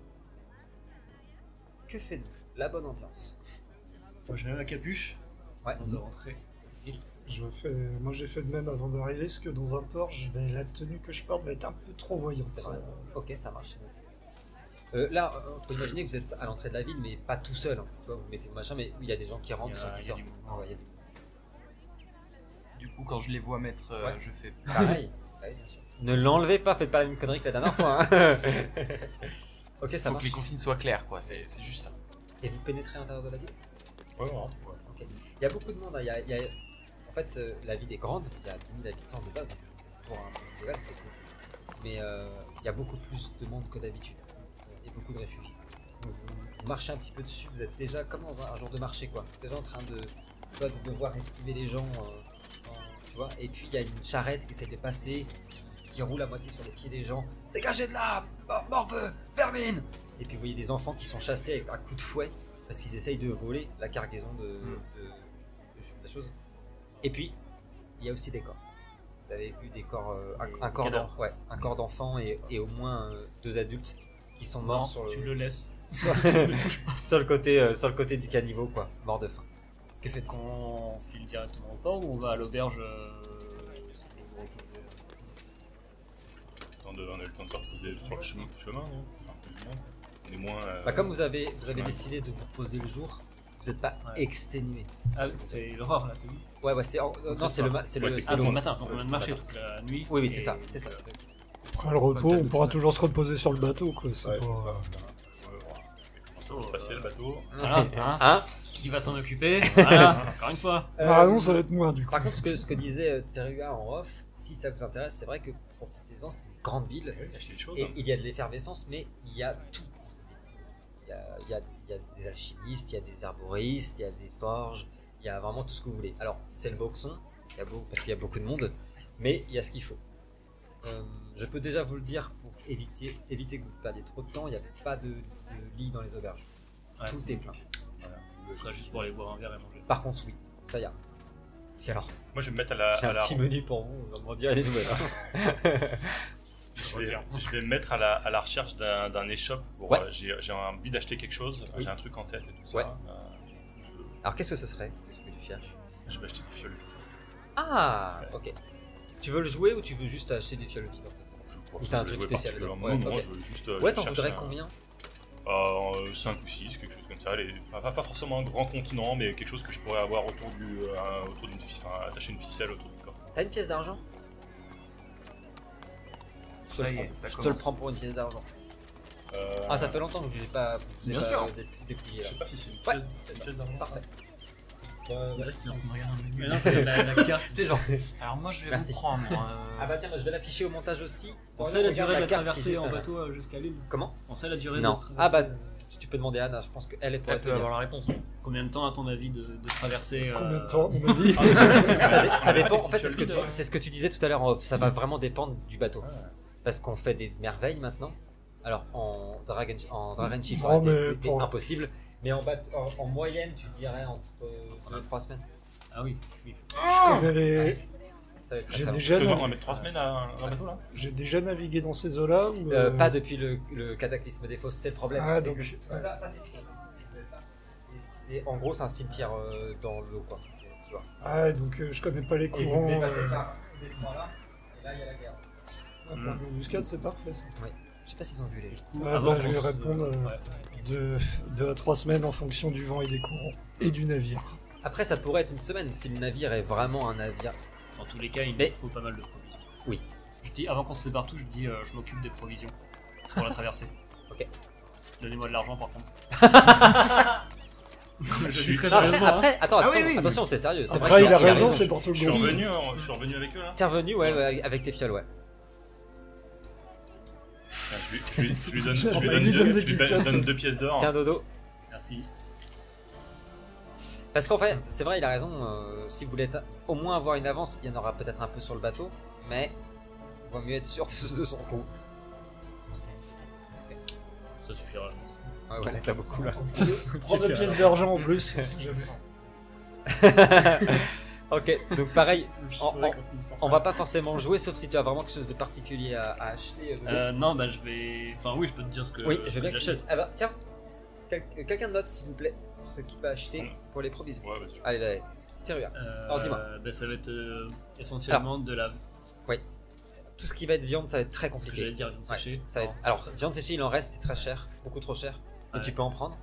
Speaker 1: Que faites-vous? La bonne ambiance.
Speaker 6: Moi, je mets ma capuche
Speaker 1: Ouais.
Speaker 6: avant de rentrer.
Speaker 4: Je fais, moi j'ai fait de même avant d'arriver, parce que dans un port, je vais, la tenue que je porte va être un peu trop voyante.
Speaker 1: Vrai. Ok, ça marche. Euh, là, euh, faut imaginer que vous êtes à l'entrée de la ville, mais pas tout seul. hein. Tu vois, vous mettez vos machins, mais il y a des gens qui rentrent, des gens qui sortent.
Speaker 6: du.
Speaker 1: Ah ouais, du-
Speaker 7: Du coup, quand je les vois mettre, euh,
Speaker 1: Ouais.
Speaker 7: je fais.
Speaker 1: Pareil. Ouais, bien sûr. Ne l'enlevez pas, faites pas la même connerie que la dernière fois. hein. ok, ça
Speaker 7: Faut
Speaker 1: marche.
Speaker 7: que les consignes soient claires, quoi. C'est c'est juste ça.
Speaker 1: Et vous pénétrez à l'intérieur de la ville
Speaker 3: Ouais, ouais, ouais.
Speaker 1: Ok. Il y a beaucoup de monde. hein. Il y a- il y a- En fait, euh, la ville est grande. Il y a 10 000 habitants de base. donc pour un festival, c'est cool. Mais euh, il y a beaucoup plus de monde que d'habitude. Et beaucoup de réfugiés. Donc vous, vous marchez un petit peu dessus. Vous êtes déjà comme dans un, un jour de marché, quoi. Déjà en train de, tu vois, de devoir esquiver les gens. euh, en- tu vois. Et puis il y a une charrette qui essaie de passer, qui, qui roule à moitié sur les pieds des gens. Dégagez de là Mor- Morveux Vermine Et puis vous voyez des enfants qui sont chassés avec un coup de fouet parce qu'ils essayent de voler la cargaison de, de, de- de choses. Et puis, il y a aussi des corps. Vous avez vu des corps, euh, un, un corps
Speaker 6: cadavres.
Speaker 1: d'en- ouais, un corps d'enfant et, et au moins euh, deux adultes qui sont morts
Speaker 6: Non,
Speaker 1: sur
Speaker 6: tu
Speaker 1: le,
Speaker 6: le laisses.
Speaker 1: sur, sur le côté, euh, sur le côté du caniveau, quoi, mort de faim.
Speaker 6: Qu'est-ce qu'on file directement au port ou on va à l'auberge euh,
Speaker 3: On a eu le temps de parcourir sur le chemin, chemin non? Moins. Euh,
Speaker 1: Bah, comme vous avez, vous avez décidé de vous poser le jour, vous n'êtes pas
Speaker 6: Ouais.
Speaker 1: exténué.
Speaker 6: Ah, c'est l'aurore là, t'as dit
Speaker 1: Ouais, ouais, c'est, en- euh, non,
Speaker 3: ce
Speaker 1: c'est le, ma- c'est
Speaker 3: Ouais,
Speaker 1: le,
Speaker 6: Ah,
Speaker 1: le-
Speaker 6: matin, on vient de
Speaker 3: c'est
Speaker 6: marcher toute la nuit.
Speaker 1: Oui, oui, c'est ça, c'est ça.
Speaker 6: euh,
Speaker 4: Après le repos, on pourra toujours se reposer sur le bateau, quoi. C'est
Speaker 5: Ouais,
Speaker 4: pas-
Speaker 5: ça.
Speaker 3: Comment ça va se passer le bateau
Speaker 6: Voilà, hein.
Speaker 1: Hein?
Speaker 6: Qui va s'en occuper? Voilà, encore une fois.
Speaker 4: Ah non, ça va être moi du coup.
Speaker 1: Par contre, ce que, ce que disait Terua en off, si ça vous intéresse, c'est vrai que profitez-en, c'est une grande ville.
Speaker 3: Ouais, acheter des choses.
Speaker 1: Et
Speaker 3: hein.
Speaker 1: il y a de l'effervescence, mais il y a tout. Il y a, y des alchimistes, il y a des arboristes, il y a des forges, il y a vraiment tout ce que vous voulez. Alors, c'est le boxon, il y a beau- parce qu'il y a beaucoup de monde, mais il y a ce qu'il faut. Euh, je peux déjà vous le dire pour éviter, éviter que vous perdiez trop de temps, il n'y a pas de, de lit dans les auberges.
Speaker 6: Ouais.
Speaker 1: Tout est plein.
Speaker 6: Ce sera juste pour aller boire un verre et manger.
Speaker 1: Par contre, oui, ça y a. Et alors,
Speaker 3: Moi, je vais me mettre à la.
Speaker 1: j'ai
Speaker 3: à
Speaker 1: un
Speaker 3: la-
Speaker 1: petit menu pour vous, on va m'en dire les nouvelles. hein.
Speaker 3: Je vais, je vais me mettre à la, à la recherche d'un échoppe. Pour,
Speaker 1: Ouais.
Speaker 3: euh, J'ai envie d'acheter quelque chose.
Speaker 1: Oui.
Speaker 3: J'ai un truc en tête et tout
Speaker 1: Ouais.
Speaker 3: ça. Euh,
Speaker 1: Alors, qu'est-ce que ce serait ce que tu cherches
Speaker 3: je, vais acheter des fioles.
Speaker 1: Ah, ok. Tu veux le jouer ou tu veux juste acheter des fioles vides en fait
Speaker 3: Je crois que
Speaker 1: un truc spécial.
Speaker 3: Non,
Speaker 1: Ouais,
Speaker 3: non,
Speaker 1: ok.
Speaker 3: je veux juste. euh,
Speaker 1: Ouais, t'en voudrais
Speaker 3: un-
Speaker 1: combien
Speaker 3: euh, 5 ou 6, quelque chose comme ça. Les- pas, forcément un grand contenant, mais quelque chose que je pourrais avoir autour du, euh, d'une ficelle, enfin, attacher une ficelle autour du corps.
Speaker 1: T'as une pièce d'argent te
Speaker 7: Ça
Speaker 1: le
Speaker 7: y est,
Speaker 1: prends.
Speaker 7: ça
Speaker 1: Je te le
Speaker 7: commence.
Speaker 1: prends pour une pièce d'argent.
Speaker 3: Euh,
Speaker 1: Ah, ça fait longtemps que je l'ai pas, je vous ai
Speaker 7: Bien
Speaker 1: pas
Speaker 7: sûr.
Speaker 1: dé- déplié
Speaker 3: Je
Speaker 1: là.
Speaker 3: sais pas si c'est une pièce, une pièce d'argent.
Speaker 1: Parfait.
Speaker 6: Mais non, c'est la, la carte.
Speaker 1: C'est genre.
Speaker 7: Alors moi, je vais
Speaker 1: Merci.
Speaker 7: vous prendre. euh,
Speaker 1: Ah bah tiens, je vais l'afficher au montage aussi.
Speaker 6: On sait la
Speaker 1: Regarde
Speaker 6: durée de la
Speaker 1: carte qui est
Speaker 6: traversée
Speaker 1: juste
Speaker 6: en
Speaker 1: là.
Speaker 6: bateau euh, jusqu'à l'île
Speaker 1: Comment?
Speaker 6: On sait la durée
Speaker 1: Non.
Speaker 6: de la
Speaker 1: Ah bah,
Speaker 6: traversée.
Speaker 1: tu tu peux demander à Anna, je pense qu'elle est pour
Speaker 7: Elle peut avoir la réponse.
Speaker 6: Combien de temps, à ton avis, de, de traverser euh,
Speaker 4: Combien de temps, à mon avis?
Speaker 1: Ça, dé- ça dépend, en fait, c'est ce, que tu, c'est ce que tu disais tout à l'heure en off. Ça va vraiment dépendre du bateau. Parce qu'on fait des merveilles maintenant. Alors, en Dragon, en Dragon ça
Speaker 4: Non,
Speaker 1: aurait été-
Speaker 4: pour-
Speaker 1: impossible. Mais en, bateau- en, en moyenne, tu dirais entre 2 3 semaines.
Speaker 6: Ah oui, oui.
Speaker 4: Les-
Speaker 1: très,
Speaker 4: J'ai déjà,
Speaker 3: Tu peux
Speaker 4: nav-
Speaker 3: on va mettre 3 semaines à un bateau là
Speaker 4: j'ai déjà navigué dans ces eaux-là ou,
Speaker 1: Euh,
Speaker 4: euh,
Speaker 1: Pas depuis le, le cataclysme des fosses, c'est le problème.
Speaker 4: Ah, donc,
Speaker 1: que
Speaker 4: ouais.
Speaker 1: ça, c'est En gros, c'est un cimetière euh, dans l'eau, quoi. Tu vois.
Speaker 4: Ah, donc euh, je connais pas les
Speaker 1: Et vous
Speaker 4: courants.
Speaker 1: devez passer
Speaker 4: euh,
Speaker 1: par ces détroits-là, et là, il y a la guerre.
Speaker 4: Pour l'embuscade, c'est parfait. ça.
Speaker 1: Je sais pas s'ils ont vu les
Speaker 4: Ouais,
Speaker 6: Avant
Speaker 4: bah, je vais répondre euh,
Speaker 6: ouais.
Speaker 4: de 2 à 3 semaines en fonction du vent et des courants. Et du navire.
Speaker 1: Après, ça pourrait être une semaine si le navire est vraiment un navire.
Speaker 6: Dans tous les cas, il
Speaker 1: Mais-
Speaker 6: nous faut pas mal de provisions.
Speaker 1: Oui.
Speaker 6: Je dis, avant qu'on se sépare tout, je dis, euh, je m'occupe des provisions pour la traversée.
Speaker 1: Ok.
Speaker 6: Donnez-moi de l'argent par contre.
Speaker 3: Je suis-
Speaker 6: très
Speaker 1: Non, après,
Speaker 6: sérieusement. hein.
Speaker 1: après, attends,
Speaker 7: Ah
Speaker 1: attention,
Speaker 7: oui, oui,
Speaker 1: attention, c'est sérieux. vrai
Speaker 4: Après, il a raison, c'est pour tout le
Speaker 3: Je suis
Speaker 4: monde.
Speaker 3: revenu, euh, je suis revenu avec eux là.
Speaker 1: T'es revenu, ouais, ouais, avec tes fioles, ouais.
Speaker 3: Je lui, je lui- je lui donne,
Speaker 4: Je
Speaker 3: lui deux, je lui donne deux pièces d'or.
Speaker 1: Tiens, Dodo.
Speaker 6: Merci.
Speaker 1: Parce qu'en fait, c'est vrai, il a raison. euh, si vous voulez au moins avoir une avance, il y en aura peut-être un peu sur le bateau, mais il vaut mieux être sûr de, de son coup.
Speaker 6: Ça suffira.
Speaker 1: Ouais, voilà, t'as beaucoup là.
Speaker 4: Prends des pièces d'argent en plus. si jamais.
Speaker 1: ok, donc pareil, on-
Speaker 6: ça.
Speaker 1: va pas forcément jouer sauf si tu as vraiment quelque chose de particulier à, à acheter. euh,
Speaker 6: Euh, non, bah je vais. Enfin, oui, je peux te dire ce que,
Speaker 1: oui, je
Speaker 6: que
Speaker 1: veux bien que tu-
Speaker 6: j'achète.
Speaker 1: Ah bah tiens, Quel- quelqu'un note s'il vous plaît ce qu'il peut acheter pour les provisions.
Speaker 3: Ouais, vas-y.
Speaker 1: Allez, allez, tiens, regarde.
Speaker 6: Euh,
Speaker 1: Alors, dis-moi.
Speaker 6: bah, ça va être euh, essentiellement de la.
Speaker 1: Tout ce qui va être viande, ça va être très
Speaker 6: Ce que j'allais
Speaker 1: compliqué.
Speaker 6: dire, viande
Speaker 1: Ouais,
Speaker 6: séchée.
Speaker 1: ça va être- Alors, viande séchée, il en reste, c'est très cher, beaucoup trop cher. Donc
Speaker 6: Ouais.
Speaker 1: tu peux en prendre.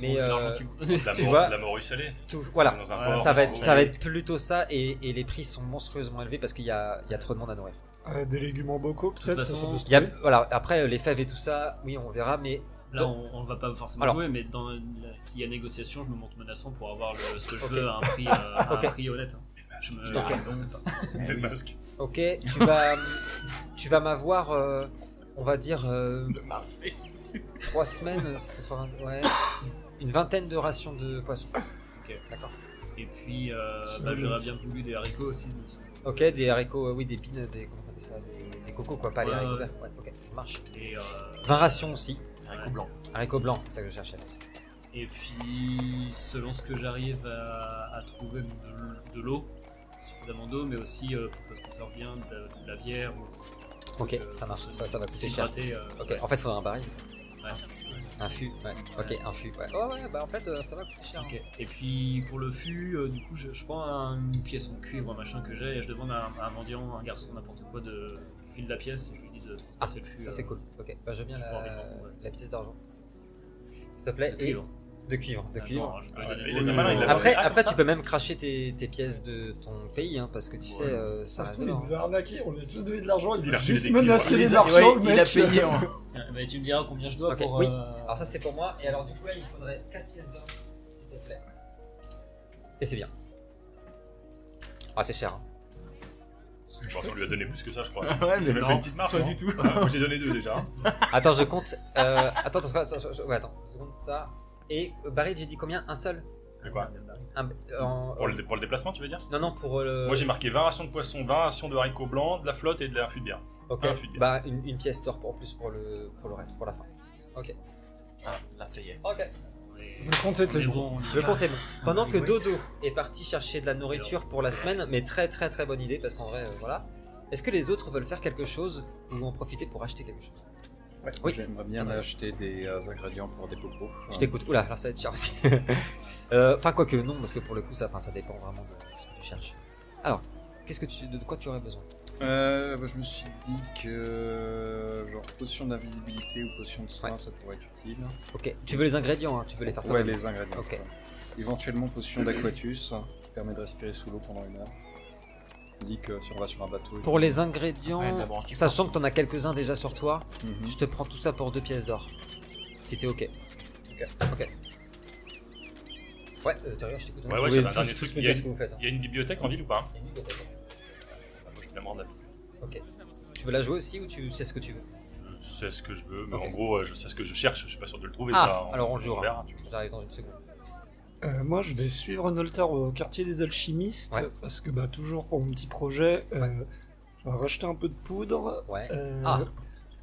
Speaker 1: Mais, euh,
Speaker 3: la
Speaker 1: Tu
Speaker 3: mort-
Speaker 1: vois-
Speaker 3: la.
Speaker 1: Tout, voilà.
Speaker 3: Port,
Speaker 1: Ça va, être, ça va être plutôt ça et, et les prix sont monstrueusement élevés parce qu'il y a, il y a trop de monde à nourrir.
Speaker 4: Euh, des légumes en bocaux, peut-être, ça, ça
Speaker 6: façon,
Speaker 4: peut se
Speaker 1: Il y a,
Speaker 4: trouver.
Speaker 1: voilà, après les fèves et tout ça, oui, on verra, mais
Speaker 6: Là, on, on va pas forcément
Speaker 1: Alors.
Speaker 6: jouer, mais s'il y a négociation, je me montre menaçant pour avoir le- ce que je veux à un prix, euh, à un prix honnête. hein. Je me
Speaker 1: Ok.
Speaker 6: raisonne pas.
Speaker 3: Le masque.
Speaker 1: ok, tu vas, tu vas m'avoir, euh, on va dire, euh, trois semaines, c'était pas- ouais, une vingtaine de rations de poisson.
Speaker 6: Ok.
Speaker 1: D'accord.
Speaker 6: Et puis, euh,
Speaker 4: C'est
Speaker 6: bah, j'aurais bien voulu des haricots aussi.
Speaker 1: Ok, des haricots, euh, oui, des pines, des, comment t'appelles ça, des, des cocos quoi, pas les
Speaker 6: Ouais,
Speaker 1: haricots
Speaker 6: ouais.
Speaker 1: verts. Ouais, ok, ça marche.
Speaker 6: Et, euh,
Speaker 1: 20 rations aussi,
Speaker 7: Haricots blancs.
Speaker 1: haricots blancs, c'est ça que je cherchais.
Speaker 6: et puis, selon ce que j'arrive à, à trouver de, de l'eau, suffisamment d'eau, mais aussi euh, pour que ça se conserve bien, de, la- de la bière. Ou,
Speaker 1: Ok, ça marche, ça, ça va coûter cher.
Speaker 6: euh,
Speaker 1: Ok,
Speaker 6: ouais.
Speaker 1: en fait, il faudra un baril. Un fût, ouais. Ok, un fût, ouais. Oh ouais, bah en fait, euh, ça va coûter cher.
Speaker 6: Ok. Et puis pour le fût, euh, du coup, je, je prends un- une pièce en cuivre, un machin que j'ai, et je demande à un, à un mendiant, un garçon, n'importe quoi, de file la pièce, et je lui dis de
Speaker 1: Ah,
Speaker 6: transporter le fût.
Speaker 1: ça
Speaker 6: euh,
Speaker 1: c'est cool. Ok, bah je veux bien la, pièce d'argent. S'il te plaît,
Speaker 6: de
Speaker 1: et
Speaker 6: cuivre.
Speaker 1: De cuivre. De
Speaker 6: Attends,
Speaker 1: cuivre.
Speaker 6: je peux
Speaker 3: Ah, il est il
Speaker 1: Après,
Speaker 3: Ah,
Speaker 1: après
Speaker 3: comme
Speaker 1: tu peux même cracher tes, tes pièces de ton pays, hein, parce que tu sais, euh, ça
Speaker 4: Ça se
Speaker 1: reste
Speaker 4: trouve, il nous a arnaqué, on lui a tous donné de l'argent, il,
Speaker 3: Il
Speaker 4: a juste
Speaker 3: des
Speaker 4: menacé
Speaker 7: Il
Speaker 4: les
Speaker 7: les a-
Speaker 4: le
Speaker 7: il a
Speaker 4: mec.
Speaker 7: payé en-
Speaker 6: Tiens, bah, tu me diras combien je dois
Speaker 1: Ok,
Speaker 6: pour.
Speaker 1: oui.
Speaker 6: euh,
Speaker 1: Alors ça c'est pour moi, et alors du coup là il faudrait 4 pièces d'or, s'il te plaît. Et c'est bien. Ah c'est cher. Hein.
Speaker 3: Bon, on lui a donné plus que ça, je crois.
Speaker 7: Ouais,
Speaker 3: c'est
Speaker 7: mais
Speaker 3: même
Speaker 7: non,
Speaker 3: pas une petite marche.
Speaker 7: pas
Speaker 3: non
Speaker 7: du tout.
Speaker 3: Ah, Moi j'ai donné deux déjà.
Speaker 1: Attends, je compte. Euh, attends, attends, attends, attends, ouais, attends, une seconde, ça. Et euh, baril, j'ai dit combien? Un seul?
Speaker 3: De quoi?
Speaker 1: Un- en-
Speaker 3: pour le, pour le déplacement, tu veux dire?
Speaker 1: Non, non, pour euh, le.
Speaker 3: Moi j'ai marqué 20 rations de poisson, 20 rations de haricots blancs, de la flotte et de la fût de bière.
Speaker 1: Ok,
Speaker 3: un fût de bière.
Speaker 1: bah une, une pièce d'or pour en plus pour le, pour le reste, pour la fin. Ok.
Speaker 7: Ah, là, ça y est.
Speaker 1: Ok.
Speaker 4: Le compte était bon.
Speaker 1: Le compte est bon. Pendant que. Dodo est parti chercher de la nourriture pour la semaine, mais très très très bonne idée parce qu'en vrai, euh, voilà. Est-ce que les autres veulent faire quelque chose? Ou en profiter pour acheter quelque chose?
Speaker 5: Ouais,
Speaker 1: Oui.
Speaker 5: J'aimerais bien acheter des euh, ingrédients pour des popos.
Speaker 1: Je t'écoute. Oula, alors ça va être cher aussi. Euh, Enfin, quoique non, parce que pour le coup, ça, ça dépend vraiment de ce que tu cherches. Alors, qu'est-ce que tu, de quoi tu aurais besoin?
Speaker 5: Euh, bah, je me suis dit que genre potion d'invisibilité ou potion de soin
Speaker 1: Ouais.
Speaker 5: ça pourrait être utile.
Speaker 1: Ok, tu veux les ingrédients, hein, tu veux les faire
Speaker 5: Ouais, les ingrédients.
Speaker 1: Ok.
Speaker 5: Éventuellement potion d'aquatus qui permet de respirer sous l'eau pendant une heure. On dit que si on va sur un bateau.
Speaker 1: Pour les ingrédients,
Speaker 7: Ouais,
Speaker 1: sachant que t'en as quelques-uns déjà sur toi,
Speaker 5: Mhm.
Speaker 1: je te prends tout ça pour deux pièces d'or. Si t'es ok. Ok. Ok. Ouais, euh, Thériault, je t'écoute.
Speaker 3: Ouais, ouais,
Speaker 1: Vous
Speaker 3: c'est
Speaker 1: pouvez
Speaker 3: un
Speaker 1: tous-
Speaker 3: dernier
Speaker 1: tous
Speaker 3: truc.
Speaker 1: me
Speaker 3: Il y a
Speaker 1: dire ce
Speaker 3: une-
Speaker 1: que vous faites. hein.
Speaker 3: Il y a une bibliothèque en ville ou pas
Speaker 1: Il y a une bibliothèque.
Speaker 3: Ah, Moi je vais la.
Speaker 1: Ok. Tu veux la jouer aussi ou tu sais ce que tu veux?
Speaker 3: Je sais ce que je veux, mais
Speaker 1: Ok.
Speaker 3: en gros euh, je sais ce que je cherche, je suis pas sûr de le trouver.
Speaker 1: Ah,
Speaker 3: ça,
Speaker 1: alors on le jouera.
Speaker 3: verra, tu vois.
Speaker 1: J'arrive dans une seconde.
Speaker 4: Euh, moi, je vais suivre Noltar au quartier des alchimistes,
Speaker 1: Ouais.
Speaker 4: parce que bah, toujours pour mon petit projet, euh, je vais racheter un peu de poudre.
Speaker 1: Ouais.
Speaker 4: euh,
Speaker 1: Ah.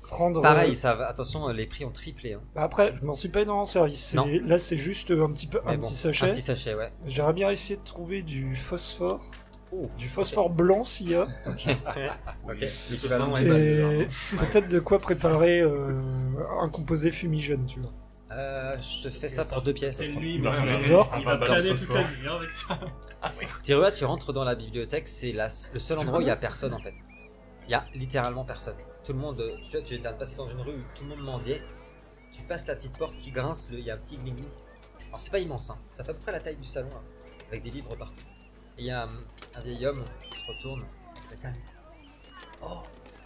Speaker 4: prendre.
Speaker 1: Pareil,
Speaker 4: euh,
Speaker 1: ça va. Attention, les prix ont triplé. Hein.
Speaker 4: bah, après, je m'en suis pas énormément servi. Là, c'est juste un petit peu un
Speaker 1: bon,
Speaker 4: petit sachet.
Speaker 1: Un petit sachet, ouais.
Speaker 4: J'aimerais bien essayer de trouver du phosphore,
Speaker 1: Oh,
Speaker 4: du phosphore blanc s'il y a,
Speaker 1: ok. ok.
Speaker 3: L'équivalent
Speaker 1: Ouais,
Speaker 4: et peut-être de quoi préparer euh, un composé fumigène, tu vois.
Speaker 1: Euh, je te fais ça pour deux pièces.
Speaker 6: C'est lui,
Speaker 3: Ouais,
Speaker 6: mais
Speaker 3: mais-
Speaker 4: D'or.
Speaker 6: il va
Speaker 3: Ah,
Speaker 6: planer
Speaker 3: dans le
Speaker 6: toute
Speaker 3: phosphore.
Speaker 6: la nuit hein, avec ça.
Speaker 1: Thierry, tu rentres dans la bibliothèque, c'est la- le seul endroit où il y a personne en fait. Il y a littéralement personne. Tout le monde, tu vois, tu de passer dans une rue où tout le monde mendiait. Tu passes la petite porte qui grince, le- il y a un petit gling Alors c'est pas immense, hein. ça fait à peu près la taille du salon, hein, avec des livres partout. Et il y a un, un vieil homme qui se retourne. Oh,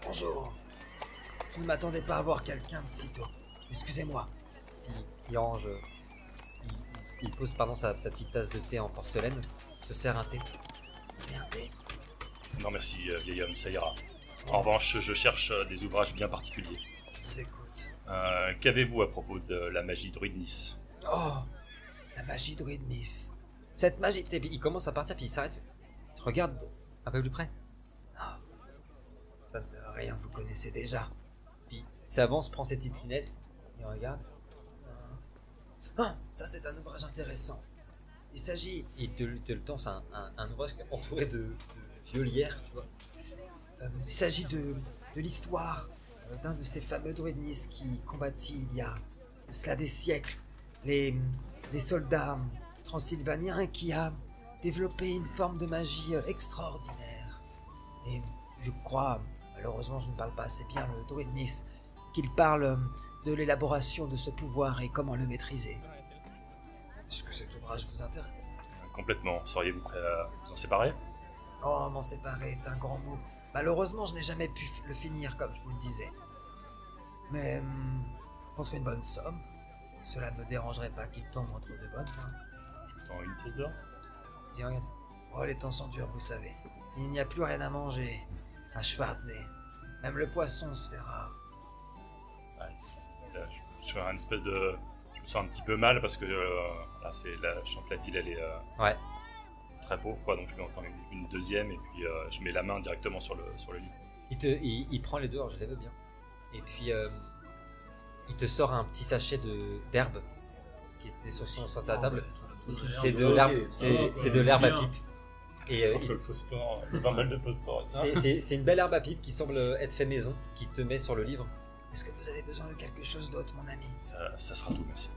Speaker 1: bonjour. Vous ne m'attendez pas à voir quelqu'un de sitôt. Excusez-moi. Puis il range, il, pose pardon sa, sa petite tasse de thé en porcelaine, se sert un thé. Un thé
Speaker 3: Non merci euh, vieil homme, ça ira. En revanche, je cherche euh, des ouvrages bien particuliers.
Speaker 1: Je vous écoute.
Speaker 3: Euh, Qu'avez-vous à propos de la magie druide Nice?
Speaker 1: Oh, la magie de Nice. Cette magie. Il commence à partir, puis il s'arrête. Tu regardes un peu plus près. Ah, ça ne sert à rien, vous connaissez déjà. Puis il s'avance, prend ses petites lunettes, et regarde. Ah, ça c'est un ouvrage intéressant. Il s'agit. Il te, te le tend, c'est un, un- un ouvrage entouré de, de vieux lierres, tu vois. Euh, il s'agit de, de l'histoire euh, d'un de ces fameux druidnis qui combattit il y a cela des siècles les, les soldats transylvaniens qui a développé une forme de magie euh, extraordinaire. Et je crois, malheureusement je ne parle pas assez bien le druidnis, qu'il parle de l'élaboration de ce pouvoir et comment le maîtriser. Est-ce que cet ouvrage vous intéresse?
Speaker 3: Complètement. Seriez-vous prêt à vous en séparer?
Speaker 1: Oh, m'en séparer est un grand mot. Malheureusement, je n'ai jamais pu le finir comme je vous le disais. Mais hum, contre une bonne somme, cela ne me dérangerait pas qu'il tombe entre de bonnes mains.
Speaker 3: Dans une pièce d'or
Speaker 1: regarde. Oh, les temps sont durs, vous savez. Il n'y a plus rien à manger à Schwarzé. Même le poisson se fait rare.
Speaker 3: Là, je, je fais un espèce de. Je me sens un petit peu mal parce que euh, là, c'est la, je sens que la ville elle est euh,
Speaker 1: Ouais.
Speaker 3: très pauvre, quoi. Donc je vais en une, une deuxième et puis euh, je mets la main directement sur le, sur le livre.
Speaker 1: Il, te, il, il prend les deux, alors je les veux bien. Et puis, euh, il te sort un petit sachet de d'herbe qui était sur, son, sur ta table. C'est de l'herbe, c'est c'est de l'herbe à pipe. Et euh, il-
Speaker 3: le phosphore, le barbel de phosphore,
Speaker 1: c'est- c'est c'est une belle herbe à pipe qui semble être fait maison, qui te met sur le livre. Est-ce que vous avez besoin de quelque chose d'autre, mon ami?
Speaker 3: Ça, ça sera tout, merci.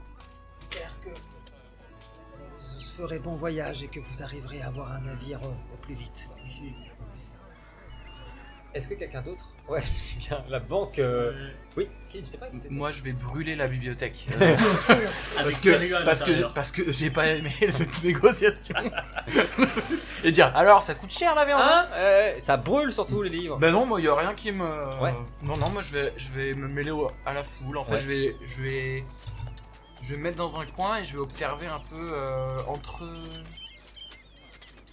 Speaker 1: J'espère que vous ferez bon voyage et que vous arriverez à avoir un navire au, au plus vite. Est-ce que quelqu'un d'autre? Ouais, c'est bien. La banque. euh, Oui, t'ai pas écouté.
Speaker 7: Moi, je vais brûler la bibliothèque. Euh, parce que, parce que, parce que j'ai pas aimé cette négociation. Et dire, alors, ça coûte cher la viande
Speaker 1: Hein? Euh, Ça brûle surtout les livres.
Speaker 7: Ben non, moi, il y a rien qui me.
Speaker 1: Ouais.
Speaker 7: Non, non, moi, je vais, je vais me mêler au- à la foule. En fait,
Speaker 1: Ouais.
Speaker 7: je vais, je vais, je vais me mettre dans un coin et je vais observer un peu euh, entre,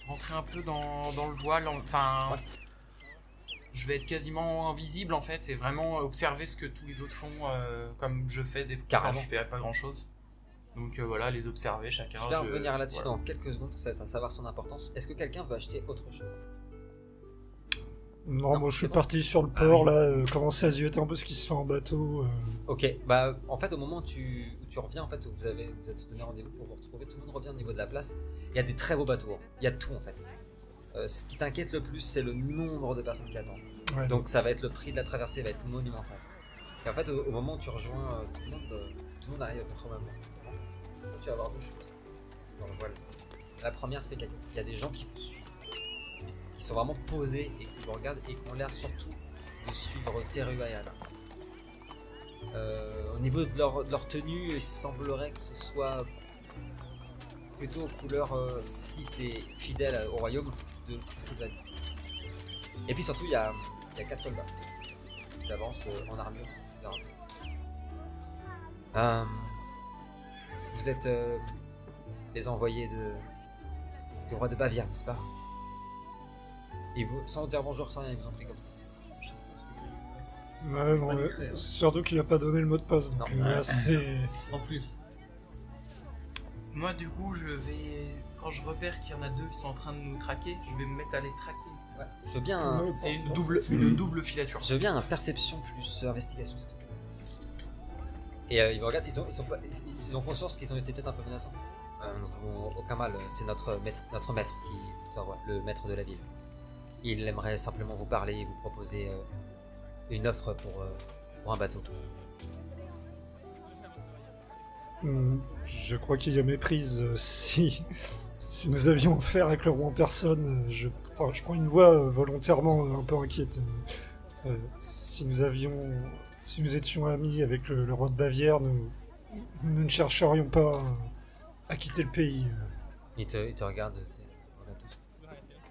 Speaker 7: rentrer un peu dans, dans le voile. Enfin,
Speaker 1: Ouais.
Speaker 7: Je vais être quasiment invisible en fait et vraiment observer ce que tous les autres font, euh, comme je fais des fois
Speaker 1: Carrément.
Speaker 7: quand je fais pas grand chose. Donc euh, voilà, les observer chacun.
Speaker 1: Je vais revenir là-dessus
Speaker 7: voilà.
Speaker 1: dans quelques secondes, ça va savoir son importance. Est-ce que quelqu'un veut acheter autre chose?
Speaker 4: Non,
Speaker 1: Non,
Speaker 4: moi je suis
Speaker 1: bon.
Speaker 4: parti sur le port là, euh, commencer à zioter un peu ce qui se fait en bateau. euh.
Speaker 1: Ok, bah en fait au moment où tu, où tu reviens, en fait, où vous avez vous êtes donné rendez-vous pour vous retrouver, tout le monde revient au niveau de la place. Il y a des très beaux bateaux, hein. il y a tout en fait. Euh, ce qui t'inquiète le plus, c'est le nombre de personnes qui attendent.
Speaker 4: Ouais,
Speaker 1: Donc ça va être le prix de la traversée va être monumental. Et en fait, au, au moment où tu rejoins euh, tout le monde, euh, tout le monde arrive à probablement. Tu vas avoir deux choses. voile. La première, c'est qu'il y a- il y a des gens qui vous suivent, qui sont vraiment posés et qui vous regardent et qui ont l'air surtout de suivre Teruaya là. Euh, au niveau de leur, de leur tenue, il semblerait que ce soit plutôt couleur euh, si c'est fidèle au royaume de. Et puis surtout, il y a, y a quatre soldats qui s'avancent euh, en armure. Euh, vous êtes euh, les envoyés de, du roi de Bavière, n'est-ce pas? Et vous, sans dire bonjour, sans rien, ils vous ont pris comme ça.
Speaker 4: Ouais,
Speaker 6: discret, hein.
Speaker 4: surtout qu'il a pas donné le mot de passe, donc
Speaker 1: Non.
Speaker 4: euh.
Speaker 6: En plus.
Speaker 7: Moi, du coup, je vais. Quand je repère qu'il y en a deux qui sont en train de nous traquer, je vais me mettre à les traquer.
Speaker 1: Ouais. Je veux bien un,
Speaker 7: C'est une double, une double filature.
Speaker 1: je veux bien un perception plus euh, investigation. s'il te plaît. Et euh, ils vous regardent, ils ont, ils, sont pas- ils- ils ont conscience qu'ils ont été peut-être un peu menaçants. Euh, aucun mal, c'est notre maître, notre maître qui vous envoie, le maître de la ville. Il aimerait simplement vous parler et vous proposer euh, une offre pour, euh, pour un bateau.
Speaker 4: Hum, Je crois qu'il y a méprise. euh, Si, si nous avions affaire avec le roi en personne, euh, je, enfin, je prends une voix euh, volontairement euh, un peu inquiète. Euh, si nous avions, si nous étions amis avec le, le roi de Bavière, nous, nous ne chercherions pas à, à quitter le pays.
Speaker 1: Il te, il te regarde.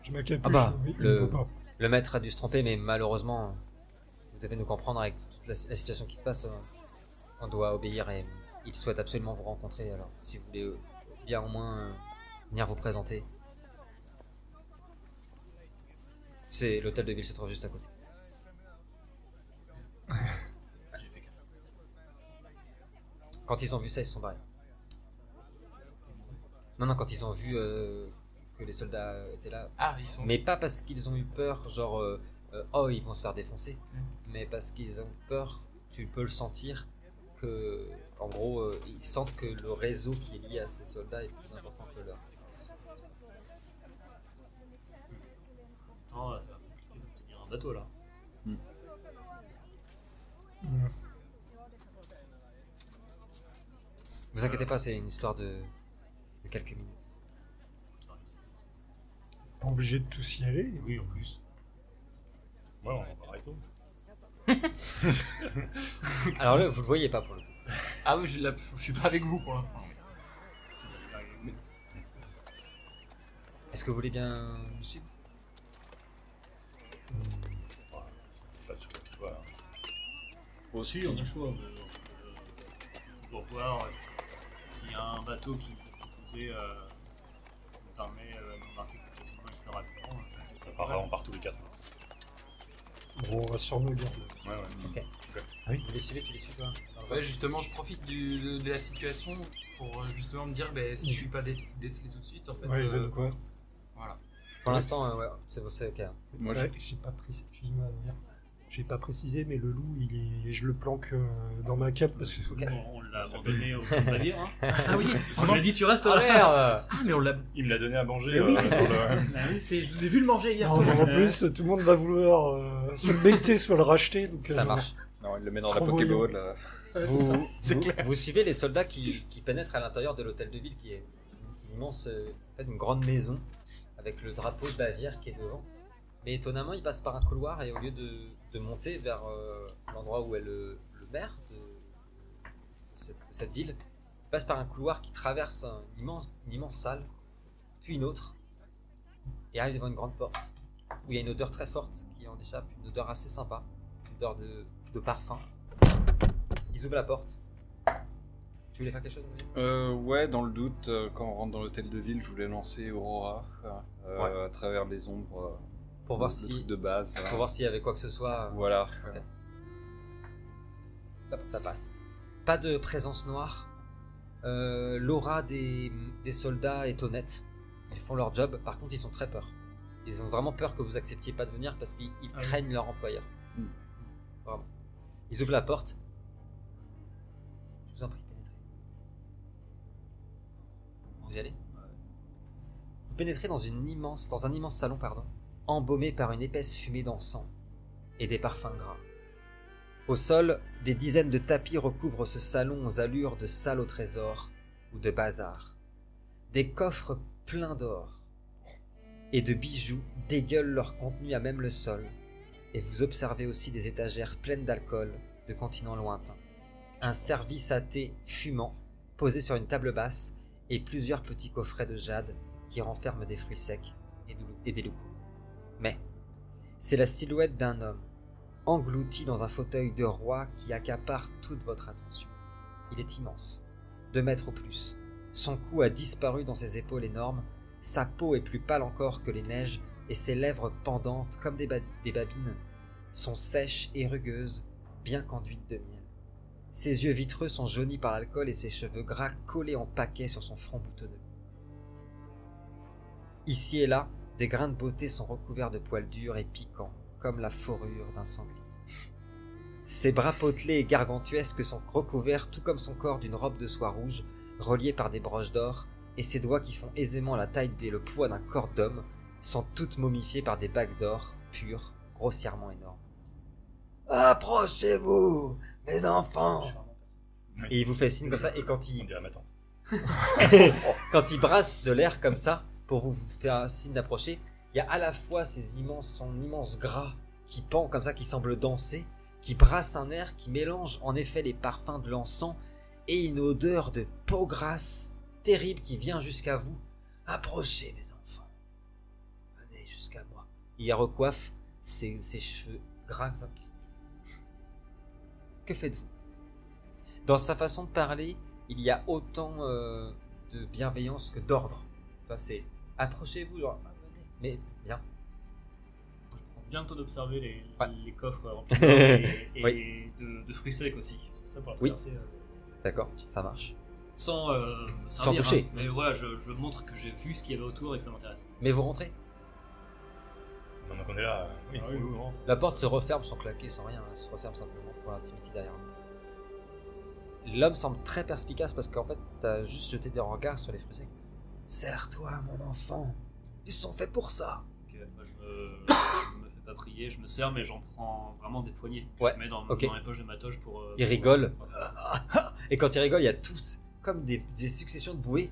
Speaker 4: Je m'accapuche.
Speaker 1: Ah bah,
Speaker 4: oui,
Speaker 1: le-
Speaker 4: pas.
Speaker 1: Maître a dû se tromper, mais malheureusement, vous devez nous comprendre avec toute la, la situation qui se passe. On doit obéir et il souhaite absolument vous rencontrer. Alors, si vous voulez bien au moins euh, venir vous présenter. C'est l'hôtel de ville se trouve juste à côté. Quand ils ont vu ça, ils se sont barrés. Non, non, quand ils ont vu euh, que les soldats étaient là,
Speaker 7: Ah, ils sont.
Speaker 1: mais pas parce qu'ils ont eu peur, genre euh, euh, oh ils vont se faire défoncer,
Speaker 7: Mm.
Speaker 1: mais parce qu'ils ont peur, tu peux le sentir, que en gros, ils sentent que le réseau qui est lié à ces soldats est plus important que leur.
Speaker 6: Temps, ça va compliquer d'obtenir un bateau là.
Speaker 1: Vous inquiétez pas, c'est une histoire de, de quelques minutes.
Speaker 4: Pas obligé de tous y aller.
Speaker 6: Oui, en plus.
Speaker 3: Ouais, on va arrêter.
Speaker 1: Alors là, vous le voyez pas pour le coup.
Speaker 7: Ah oui, je, je suis pas avec vous pour l'instant.
Speaker 1: Est-ce que vous voulez bien me suivre?
Speaker 3: Pas de choix, hein.
Speaker 6: Aussi, on a le choix. on toujours voir euh, s'il y a un bateau qui nous est proposé, euh, ça nous permet euh, d'embarquer plus facilement et plus rapidement. euh, ça peut être pas
Speaker 3: Apparemment,
Speaker 6: mal.
Speaker 3: on part tous les quatre.
Speaker 4: Bon, on va sur nos gardes.
Speaker 3: Ouais, ouais.
Speaker 1: Vous les suivez, tu les suis toi? Dans le
Speaker 7: Ouais, justement, je profite du- de, de la situation pour euh, justement me dire, bah, si je suis pas dé- décelé tout de suite, en fait.
Speaker 4: Ouais,
Speaker 7: euh,
Speaker 4: Ivan, quoi?
Speaker 1: Pour l'instant, euh, ouais, c'est ok. hein.
Speaker 5: Moi,
Speaker 4: Ouais, j'ai pas précisé. Excuse-moi, Amir. J'ai pas précisé, mais le loup, il est, je le planque euh, dans ma cape parce que.
Speaker 1: Ok.
Speaker 6: Bon, on l'a abandonné au fond de navire. Hein.
Speaker 7: Ah oui,
Speaker 6: On lui dit tu restes
Speaker 1: Oh
Speaker 6: là.
Speaker 7: ah mais on l'a.
Speaker 3: Il me l'a donné à manger.
Speaker 7: Mais oui,
Speaker 3: euh, le-
Speaker 7: Ah oui, c'est, je vous ai vu le manger hier
Speaker 4: Non,
Speaker 7: soir.
Speaker 4: en plus, tout le monde va vouloir euh, soit le bêter, soit le racheter. Donc,
Speaker 1: Ça
Speaker 4: euh,
Speaker 1: marche.
Speaker 5: Non, il le met dans
Speaker 4: Trop
Speaker 5: la Pokéball.
Speaker 4: Ouais,
Speaker 1: Vous,
Speaker 4: ça.
Speaker 1: Vous-
Speaker 7: clair.
Speaker 1: vous suivez les soldats qui, qui pénètrent à l'intérieur de l'hôtel de ville, qui est une immense, en fait, une grande maison avec le drapeau de Bavière qui est devant. Mais étonnamment, ils passent par un couloir et au lieu de, de monter vers euh, l'endroit où est le, le maire de, cette, ville, ils passent par un couloir qui traverse un immense, une immense salle, puis une autre, et arrivent devant une grande porte où il y a une odeur très forte qui en échappe, une odeur assez sympa, une odeur de, de parfum. Ils ouvrent la porte. Tu voulais faire quelque chose
Speaker 5: Euh, ouais, dans le doute, euh, quand on rentre dans l'hôtel de ville, je voulais lancer Aurora euh,
Speaker 1: Ouais.
Speaker 5: à travers les ombres. euh,
Speaker 1: Pour voir
Speaker 5: le
Speaker 1: si,
Speaker 5: truc de base.
Speaker 1: pour voir s'il y avait quoi que ce soit.
Speaker 5: Voilà.
Speaker 1: Ça, ça passe. Pas de présence noire. Euh, L'aura des, des soldats est honnête. Ils font leur job. Par contre, ils sont très peur. Ils ont vraiment peur que vous acceptiez pas de venir parce qu'ils ils
Speaker 6: Ah oui.
Speaker 1: craignent leur employeur.
Speaker 5: Hmm.
Speaker 1: Vraiment. Ils ouvrent la porte. Vous y allez Vous pénétrez dans un immense salon, pardon, embaumé par une épaisse fumée d'encens et des parfums gras. Au sol, des dizaines de tapis recouvrent ce salon aux allures de salle au trésor ou de bazar. Des coffres pleins d'or et de bijoux dégueulent leur contenu à même le sol, et vous observez aussi des étagères pleines d'alcool de continents lointains. Un service à thé fumant posé sur une table basse et plusieurs petits coffrets de jade qui renferment des fruits secs et de- et des loups. Mais c'est la silhouette d'un homme, englouti dans un fauteuil de roi qui accapare toute votre attention. Il est immense, deux mètres au plus. Son cou a disparu dans ses épaules énormes, sa peau est plus pâle encore que les neiges, et ses lèvres pendantes comme des, ba- des babines sont sèches et rugueuses, bien qu'enduites de miel. Ses yeux vitreux sont jaunis par l'alcool et ses cheveux gras collés en paquets sur son front boutonneux. Ici et là, des grains de beauté sont recouverts de poils durs et piquants, comme la fourrure d'un sanglier. Ses bras potelés et gargantuesques sont recouverts, tout comme son corps, d'une robe de soie rouge, reliée par des broches d'or, et ses doigts qui font aisément la taille et le poids d'un corps d'homme sont toutes momifiées par des bagues d'or, pures, grossièrement énormes. Approchez-vous, mes enfants Et il vous fait signe comme ça, et quand
Speaker 3: On
Speaker 1: il,
Speaker 3: dirait ma tante.
Speaker 1: quand il brasse de l'air comme ça, pour vous faire un signe d'approcher, il y a à la fois ces immenses, son immense gras qui pend comme ça, qui semble danser, qui brasse un air, qui mélange en effet les parfums de l'encens et une odeur de peau grasse terrible qui vient jusqu'à vous. Approchez, mes enfants. Venez jusqu'à moi. Il recoiffe ses, ses cheveux gras comme ça. Que faites-vous? Dans sa façon de parler, il y a autant euh, de bienveillance que d'ordre. Enfin, c'est approchez-vous, genre, ah, venez. mais bien.
Speaker 6: Je prends bien le temps d'observer les,
Speaker 1: Ouais.
Speaker 6: les coffres remplis et, et
Speaker 1: Oui.
Speaker 6: de, de fruits secs aussi. Parce que ça, pour la
Speaker 1: Oui.
Speaker 6: euh,
Speaker 1: D'accord, ça marche.
Speaker 6: sans, euh, servir,
Speaker 1: toucher.
Speaker 6: hein. Mais voilà, je, je montre que j'ai vu ce qu'il y avait autour et que ça m'intéresse.
Speaker 1: Mais vous rentrez?
Speaker 3: Maintenant qu'on est là, oui.
Speaker 6: Ah oui, oui, vraiment.
Speaker 1: La porte se referme sans claquer, sans rien. Elle se referme simplement pour l'intimité derrière. l'homme semble très perspicace parce qu'en fait, t'as juste jeté des regards sur les fruits secs. Serre-toi, mon enfant. Ils sont faits pour ça.
Speaker 6: Ok, moi, je, me... je me fais pas prier, je me sers, mais j'en prends vraiment des poignées.
Speaker 1: Ouais,
Speaker 6: Je mets dans,
Speaker 1: ok.
Speaker 6: dans les poches de ma toge pour. euh,
Speaker 1: Il
Speaker 6: pour-
Speaker 1: rigole.
Speaker 6: pour-
Speaker 1: Et quand il rigole, il y a tous comme des, des successions de bouées.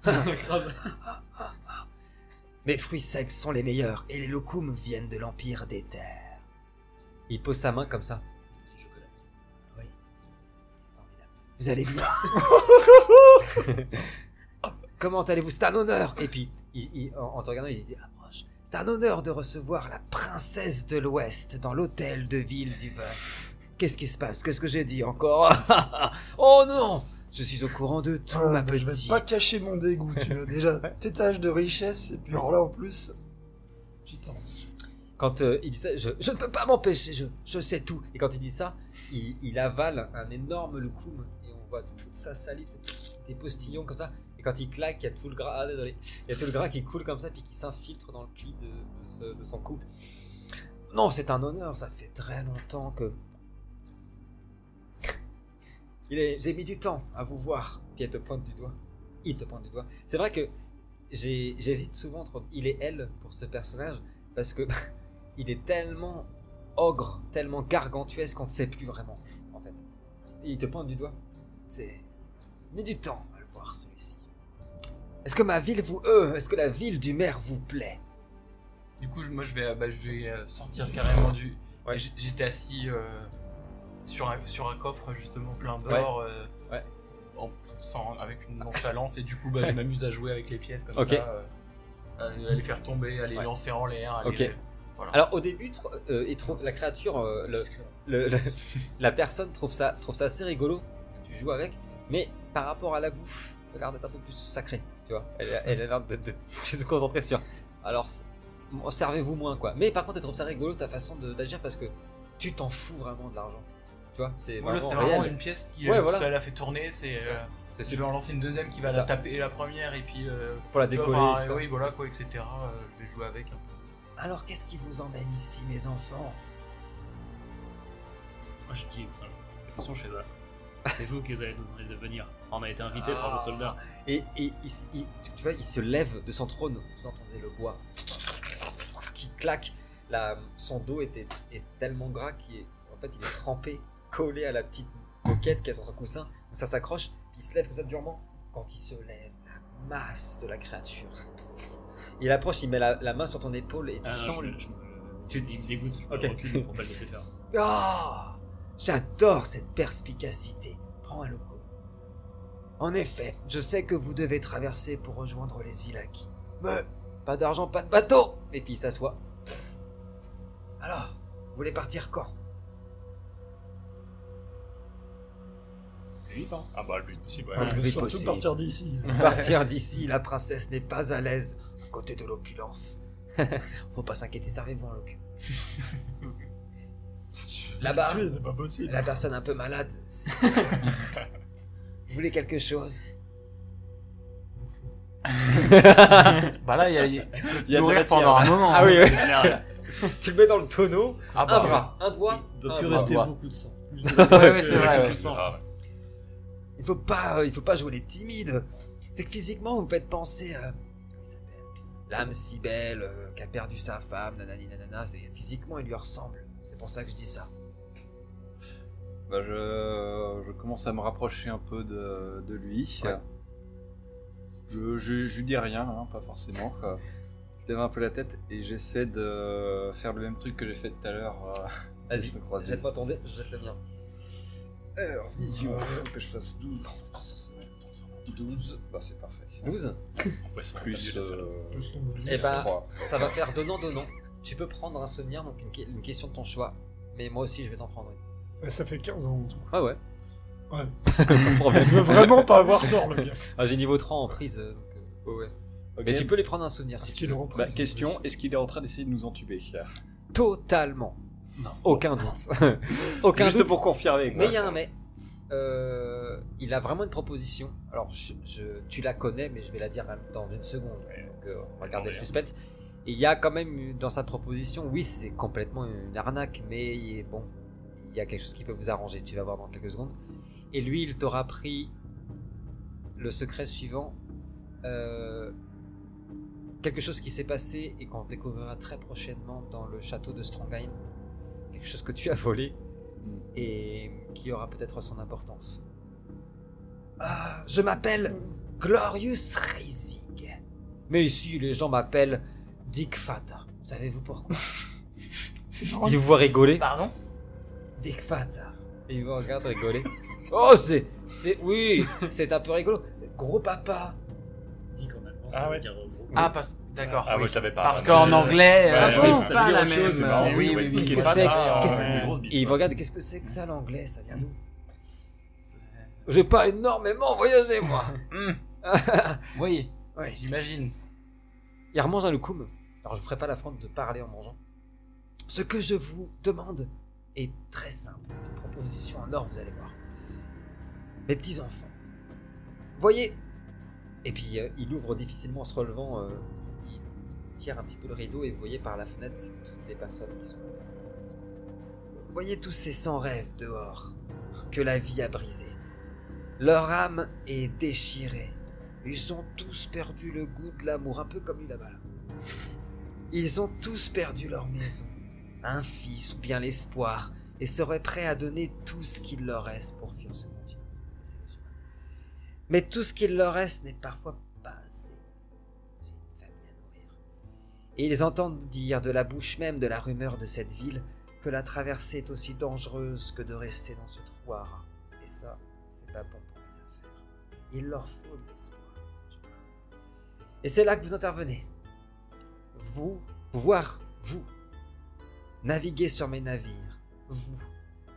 Speaker 6: Grave.
Speaker 1: Mes fruits secs sont les meilleurs et les locums viennent de l'Empire des Terres. Il pose sa main comme ça. Vous allez bien Comment allez-vous? C'est un honneur Et puis, il- il- en, en te regardant, il dit approche. C'est un honneur de recevoir la princesse de l'Ouest dans l'hôtel de ville du vin. Qu'est-ce qui se passe? Qu'est-ce que j'ai dit encore? Oh non Je suis au courant de tout,
Speaker 4: Ah,
Speaker 1: ma
Speaker 4: mais je
Speaker 1: petite.
Speaker 4: vais pas cacher mon dégoût, tu vois. Déjà, tétage de richesse, et puis alors là en plus. Putain.
Speaker 1: Quand euh, il dit ça, je, ne peux pas m'empêcher, je, sais tout. Et quand il dit ça, il, avale un énorme loukoum et on voit toute sa salive, des postillons comme ça. Et quand il claque, il y a tout le gras, ah, désolé, il y a tout le gras qui coule comme ça puis qui s'infiltre dans le pli de, son cou. Non, c'est un honneur, ça fait très longtemps que. J'ai mis du temps à vous voir. Puis elle te pointe du doigt. Il te pointe du doigt. C'est vrai que j'hésite souvent entre il et elle pour ce personnage parce que il est tellement ogre, tellement gargantuesque qu'on ne sait plus vraiment, en fait. Et il te pointe du doigt. C'est. Mais du temps à le voir, celui-ci. Est-ce que ma ville vous. Euh, est-ce que la ville du maire vous plaît?
Speaker 7: Du coup, moi, je vais, euh, bah, je vais euh, sortir carrément du.
Speaker 1: Ouais.
Speaker 7: J'étais assis euh, sur, un, sur un coffre justement plein d'or. euh,
Speaker 1: Ouais.
Speaker 7: en- sans- avec une nonchalance et du coup bah, je m'amuse à jouer avec les pièces comme
Speaker 1: Ok.
Speaker 7: ça à, les faire tomber à les lancer en l'air à
Speaker 1: Ok.
Speaker 7: les- voilà.
Speaker 1: Alors au début, euh, il trouve la créature, euh, le- le- le- la personne trouve ça, trouve ça assez rigolo que tu joues avec, mais par rapport à la bouffe, elle a l'air d'être un peu plus sacrée, tu vois. Elle, a- elle a l'air de, de- de se concentrer sur. Alors, servez-vous moins, quoi. Mais par contre, elle trouve ça rigolo ta façon de- d'agir parce que tu t'en fous vraiment de l'argent. Tu vois, c'est
Speaker 7: Voilà,
Speaker 1: vraiment
Speaker 7: c'était vraiment
Speaker 1: réel.
Speaker 7: une pièce qui
Speaker 1: Ouais,
Speaker 7: euh,
Speaker 1: voilà.
Speaker 7: ça l'a fait tourner c'est euh,
Speaker 1: C'est
Speaker 7: je vais en lancer une deuxième qui va
Speaker 1: Ça.
Speaker 7: la taper la première et puis euh,
Speaker 1: pour la décoller.
Speaker 7: enfin,
Speaker 1: etc.
Speaker 7: oui voilà quoi etc euh, je vais jouer avec un peu.
Speaker 1: Alors, qu'est-ce qui vous emmène ici, mes enfants?
Speaker 6: Moi, je dis. Enfin, la question, je fais voilà. C'est vous qui avez demandé de venir. On a été invité par vos soldats.
Speaker 1: Et, et il, il- tu, tu vois, il se lève de son trône. Vous entendez le bois qui claque. La, son dos était, est tellement gras qu'il est, en fait, il est trempé, collé à la petite moquette qui est sur son coussin. Donc ça s'accroche. Puis il se lève comme ça durement. Quand il se lève, la masse de la créature. Il approche, il met la, la main sur ton épaule et tu
Speaker 6: Ah,
Speaker 1: sens
Speaker 6: je,
Speaker 1: le-
Speaker 6: je
Speaker 1: Tu-
Speaker 6: il me dégoûte, je me
Speaker 1: Ok.
Speaker 6: recule pour pas le laisser faire.
Speaker 1: Ah J'adore cette perspicacité. Prends un loco. En effet, je sais que vous devez traverser pour rejoindre les îles Aki. Mais pas d'argent, pas de bateau Et puis il s'assoit. Alors, vous voulez partir quand?
Speaker 6: Vite, hein.
Speaker 3: Ah bah le plus possible, ouais.
Speaker 1: Ouais. plus possible.
Speaker 4: partir d'ici.
Speaker 1: Partir d'ici, la princesse n'est pas à l'aise côté de l'opulence. Faut pas s'inquiéter, servez-vous en locu. Là-bas,
Speaker 4: Tuer, c'est pas possible.
Speaker 1: la personne un peu malade. vous voulez quelque chose?
Speaker 7: Bah là il y a, y a- tu peux
Speaker 1: Il y a de
Speaker 7: nourrir pendant un moment.
Speaker 1: Ah
Speaker 7: hein.
Speaker 1: oui, oui.
Speaker 6: Merde.
Speaker 1: Tu le mets dans le tonneau,
Speaker 7: Ah
Speaker 1: un
Speaker 7: bah,
Speaker 1: bras, un doigt.
Speaker 8: Il doit
Speaker 1: un
Speaker 8: plus
Speaker 1: bras.
Speaker 8: rester
Speaker 7: ouais.
Speaker 8: beaucoup de sang.
Speaker 7: Ouais, ouais, c'est vrai. ouais.
Speaker 3: Ah, ouais.
Speaker 1: Il faut pas, euh, il faut pas jouer les timides. C'est que physiquement, vous me faites penser s'appelle l'âme si belle euh, qui a perdu sa femme, nanani nanana, c'est, physiquement il lui ressemble. C'est pour ça que je dis ça.
Speaker 5: Bah je, je commence à me rapprocher un peu de, de lui. Je, je, je, lui dis rien, hein, pas forcément. je lève un peu la tête et j'essaie de faire le même truc que j'ai fait tout à l'heure. Euh,
Speaker 1: Vas-y, jette-moi ton dé, je jette le mien.
Speaker 5: Alors, vision, euh, que je fasse 12. 12, bah, c'est parfait.
Speaker 1: 12
Speaker 5: Plus.
Speaker 3: Et
Speaker 5: euh,
Speaker 1: eh ben, ça va faire donnant-donnant. Tu peux prendre un souvenir, donc une, question de ton choix. Mais moi aussi, je vais t'en prendre une.
Speaker 4: Eh, ça fait 15 ans en tout.
Speaker 1: Ah ouais
Speaker 4: Ouais. Il vraiment pas avoir tort, le gars.
Speaker 1: Ah, j'ai niveau 3 en prise. Euh, donc, euh, ouais, Mais tu peux les prendre un souvenir si tu
Speaker 5: bah, question, est-ce qu'il est en train d'essayer de nous entuber
Speaker 1: Totalement. Aucun doute. Aucun
Speaker 5: Juste pour confirmer. quoi.
Speaker 1: Mais il y a un mais. Euh, il a vraiment une proposition. Alors, je, je- tu la connais, mais je vais la dire dans une seconde. Donc, euh, on va garder le suspense. Et il y a quand même dans sa proposition, oui, c'est complètement une arnaque, mais bon. Il y a quelque chose qui peut vous arranger. Tu vas voir dans quelques secondes. Et lui, il t'aura pris le secret suivant. Euh, quelque chose qui s'est passé et qu'on découvrira très prochainement dans le château de Strongheim. Quelque chose que tu as volé et qui aura peut-être son importance. Ah, je m'appelle Glorious Rising. Mais ici, les gens m'appellent Dick Fata. Savez-vous pourquoi?
Speaker 4: C'est marrant.
Speaker 1: Il vous voit rigoler.
Speaker 7: Pardon?
Speaker 1: Dick Fata. Et il vous regarde rigoler. Oh, c'est. C'est. Oui, c'est un peu rigolo. Gros papa.
Speaker 6: Dit quand même. hein,
Speaker 3: Ah
Speaker 6: ça veut
Speaker 3: ouais.
Speaker 6: dire, euh, gros.
Speaker 7: Ah, parce d'accord.
Speaker 3: Ah,
Speaker 7: oui.
Speaker 3: moi je t'avais pas.
Speaker 7: Parce qu'en anglais, euh, c'est pas la
Speaker 6: chose,
Speaker 7: même. euh,
Speaker 6: marrant.
Speaker 7: Oui, oui, oui.
Speaker 3: qu'est-ce que
Speaker 1: c'est Qu'est-ce- Et que c'est que ça l'anglais Ça vient d'où? J'ai pas énormément voyagé, moi.
Speaker 7: Hum, Oui,
Speaker 1: Ouais.
Speaker 7: j'imagine.
Speaker 1: Il remange un loukoum. Alors je vous ferai pas l'affront de parler en mangeant. Ce que je vous demande est très simple. Une proposition en or, vous allez voir. Mes petits enfants. Voyez? Et puis euh, il ouvre difficilement en se relevant. euh, tire un petit peu le rideau et vous voyez par la fenêtre toutes les personnes qui sont. Voyez tous ces sans rêves dehors que la vie a brisés. Leur âme est déchirée. Ils ont tous perdu le goût de l'amour, un peu comme lui là-bas. là. Ils ont tous perdu leur maison, un fils ou bien l'espoir, et seraient prêts à donner tout ce qu'il leur reste pour fuir ce monde. Mais tout ce qu'il leur reste n'est parfois Et ils entendent dire de la bouche même de la rumeur de cette ville que la traversée est aussi dangereuse que de rester dans ce trou à. Et ça, c'est pas bon pour les affaires. Il leur faut de l'espoir. Et c'est là que vous intervenez. Vous, voir vous, naviguer sur mes navires, vous,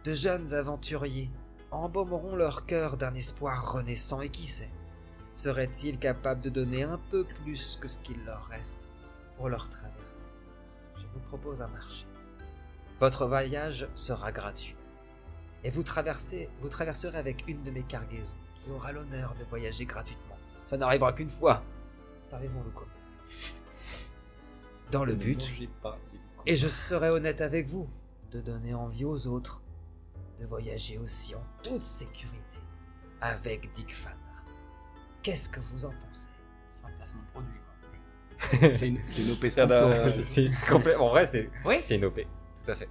Speaker 1: de jeunes aventuriers, embaumeront leur cœur d'un espoir renaissant et qui sait, seraient-ils capables de donner un peu plus que ce qu'il leur reste? Pour leur traversée Je vous propose un marché. Votre voyage sera gratuit. Et vous, traversez, vous traverserez avec une de mes cargaisons qui aura l'honneur de voyager gratuitement. Ça n'arrivera qu'une fois. Servez-vous le commun. Dans le but,
Speaker 5: pas
Speaker 1: et je serai honnête avec vous, de donner envie aux autres de voyager aussi en toute sécurité avec Dick Fana. Qu'est-ce que vous en pensez?
Speaker 7: C'est un placement de produit.
Speaker 5: C'est une, une OP sponsor.
Speaker 1: En vrai, c'est
Speaker 7: Oui.
Speaker 1: c'est une OP. Tout à fait.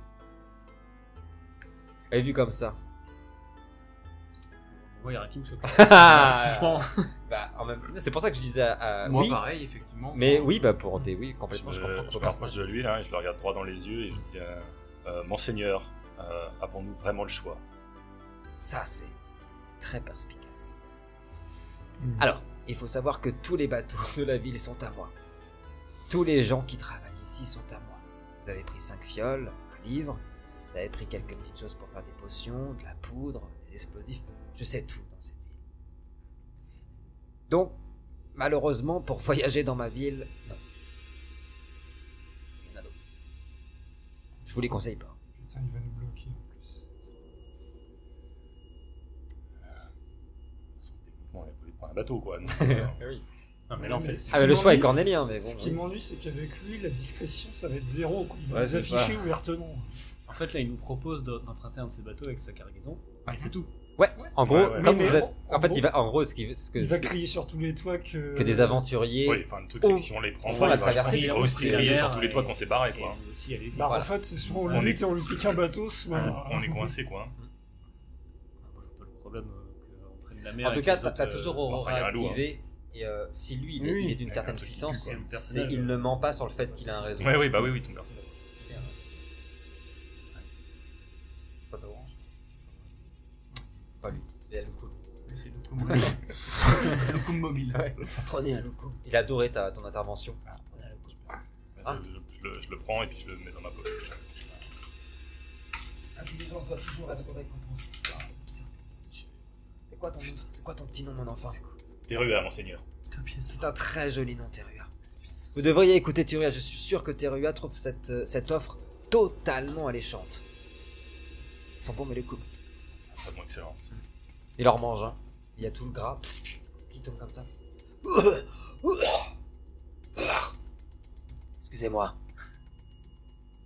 Speaker 1: Et vu comme ça.
Speaker 6: Ouais, il y a qui me choque.
Speaker 1: bah,
Speaker 6: Franchement,
Speaker 1: en même- C'est pour ça que je disais à,
Speaker 7: Moi,
Speaker 1: oui.
Speaker 7: pareil, effectivement.
Speaker 1: Mais
Speaker 7: Enfin,
Speaker 1: oui, bah pour des oui,
Speaker 3: Je,
Speaker 1: complètement. Je,
Speaker 3: me-
Speaker 1: comprends
Speaker 3: je
Speaker 1: personnage.
Speaker 3: de lui là et je le regarde droit dans les yeux et je dis euh, euh, Monseigneur, euh, avons-nous vraiment le choix?
Speaker 1: Ça, c'est très perspicace. Alors, il faut savoir que tous les bateaux de la ville sont à moi. Tous les gens qui travaillent ici sont à moi. Vous avez pris cinq fioles, un livre, vous avez pris quelques petites choses pour faire des potions, de la poudre, des explosifs. Je sais tout dans cette ville. Donc, malheureusement, pour voyager dans ma ville, non. Il y en a d'autres. Je vous les conseille pas.
Speaker 4: Putain, il va nous bloquer en plus.
Speaker 3: Techniquement, il n'y a pas un bateau quoi. donc, euh,
Speaker 6: non, mais là, en fait,
Speaker 4: Ce
Speaker 1: Ah, mais le choix est cornélien, mais bon.
Speaker 4: Ce qui m'ennuie, c'est qu'avec lui, la discrétion, ça va être zéro. quoi. Il va
Speaker 5: Ouais,
Speaker 4: nous
Speaker 5: c'est ça.
Speaker 4: afficher ouvertement.
Speaker 6: en fait, là, il nous propose de- d'emprunter un de ses bateaux avec sa cargaison. Et c'est tout.
Speaker 1: Ouais, en gros,
Speaker 3: Ouais, ouais.
Speaker 1: comme
Speaker 4: Mais-
Speaker 1: vous
Speaker 4: mais
Speaker 1: êtes.
Speaker 4: en-
Speaker 1: En fait,
Speaker 4: en
Speaker 1: il va, en gros, ce, qui, ce que,
Speaker 4: Il va crier sur tous les toits que.
Speaker 1: que des aventuriers.
Speaker 3: Oui, enfin le truc c'est que si on les prend il va,
Speaker 1: il
Speaker 3: aussi crier sur tous les toits qu'on s'est barré quoi.
Speaker 6: vous aussi, allez-y.
Speaker 4: Bah, en fait, c'est soit on,
Speaker 3: On
Speaker 4: lutte
Speaker 3: est-
Speaker 4: et on lui pique un bateau, soit.
Speaker 3: On est coincé quoi.
Speaker 6: Moi, je vois pas le problème euh, qu'on prenne la mer.
Speaker 1: En tout cas, t'as
Speaker 6: euh,
Speaker 1: toujours
Speaker 3: enfin,
Speaker 1: Aurora activé. Et euh, si lui, il est,
Speaker 5: Oui,
Speaker 1: il est d'une
Speaker 3: il
Speaker 1: certaine
Speaker 3: un
Speaker 1: puissance,
Speaker 6: c'est
Speaker 1: il ne ment pas sur le fait qu'il a un réseau.
Speaker 3: Oui, oui, bah oui, oui, ton personnage.
Speaker 1: Toi, t'as Orange Pas lui. Il a le coup.
Speaker 7: C'est le coup mobile. le coup mobile.
Speaker 1: Prenez un loup. Il a adoré ta, ton intervention. Prenez un loup. Ah.
Speaker 3: Je, je le, je le prends et puis je le mets dans ma poche.
Speaker 1: L'intelligence doit toujours être récompensée. C'est quoi ton nom? C'est quoi ton petit nom, mon enfant?
Speaker 3: Terua, monseigneur.
Speaker 1: C'est un très joli nom, Terua. Vous devriez écouter Terua. Je suis sûr que Terua trouve cette, euh, cette offre totalement alléchante. Ils sont bons, mais les coups.
Speaker 3: Vraiment excellent.
Speaker 1: Il leur mange, hein. Il y a tout le gras qui tombe comme ça. Excusez-moi.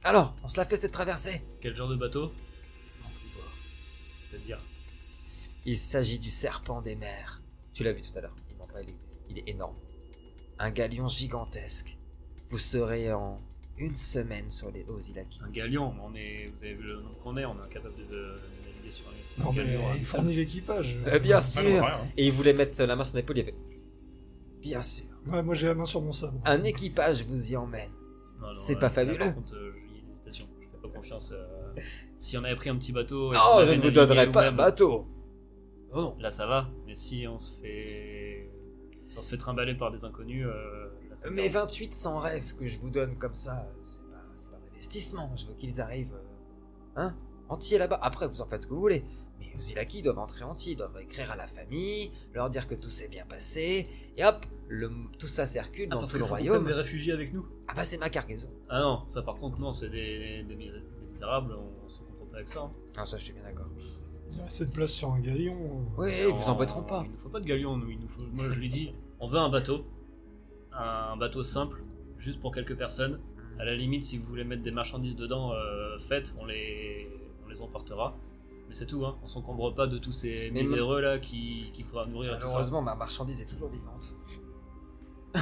Speaker 1: Alors, on se la fait cette traversée
Speaker 6: Quel genre de bateau?
Speaker 1: Il s'agit du serpent des mers. Tu l'as vu tout à l'heure. Il ment pas, il existe. Il est énorme. Un galion gigantesque. Vous serez en une semaine sur les Ozilaki.
Speaker 6: Un galion, on est, vous avez vu le nombre qu'on est, on est incapable de, de naviguer sur un,
Speaker 4: Non,
Speaker 6: un
Speaker 4: mais
Speaker 6: galion. hein.
Speaker 4: il fournit l'équipage.
Speaker 1: Euh, bien sûr.
Speaker 3: non, rien, hein.
Speaker 1: Et il voulait mettre la main sur l'épaule, il a fait. Bien sûr.
Speaker 4: Ouais, moi j'ai la main sur mon sabre.
Speaker 1: Un équipage vous y emmène. C'est
Speaker 6: là,
Speaker 1: pas
Speaker 6: là,
Speaker 1: fabuleux.
Speaker 6: Par contre, euh, il y a une hésitation. Je fais pas confiance. euh, si on avait pris un petit bateau. et
Speaker 1: Non,
Speaker 6: qu'on
Speaker 1: je ne vous
Speaker 6: navigué
Speaker 1: donnerai pas de bateau. Oh non.
Speaker 6: Là, ça va. Mais si on se fait, si on se fait trimballer par des inconnus, euh, là,
Speaker 1: Mais
Speaker 6: grave.
Speaker 1: 28 sans rêve que je vous donne comme ça, c'est pas, c'est pas un investissement. Je veux qu'ils arrivent euh, hein, entiers là-bas. Après, vous en faites ce que vous voulez. Mais aux Ilaki doivent entrer entiers, ils doivent écrire à la famille, leur dire que tout s'est bien passé, et hop, le, tout ça circule
Speaker 6: Ah,
Speaker 1: dans
Speaker 6: parce
Speaker 1: tout le royaume.
Speaker 6: des réfugiés avec nous.
Speaker 1: Ah bah c'est ma cargaison.
Speaker 6: Ah non, ça par contre, non, c'est des, des, des misérables, on se comprend pas avec ça. hein.
Speaker 1: Ah ça je suis bien d'accord.
Speaker 4: Il y a assez de place sur un galion.
Speaker 1: Oui, ils vous
Speaker 6: on-
Speaker 1: embêteront pas.
Speaker 6: Il nous faut pas de galion, nous. Il nous faut... Moi, je lui dis, on veut un bateau. Un bateau simple, juste pour quelques personnes. À la limite, si vous voulez mettre des marchandises dedans, euh, faites, on les, on les emportera. Mais c'est tout, hein. On s'encombre pas de tous ces
Speaker 1: Mais
Speaker 6: miséreux là qui- qu'il faudra nourrir et tout ça.
Speaker 1: Malheureusement, ma marchandise est toujours vivante.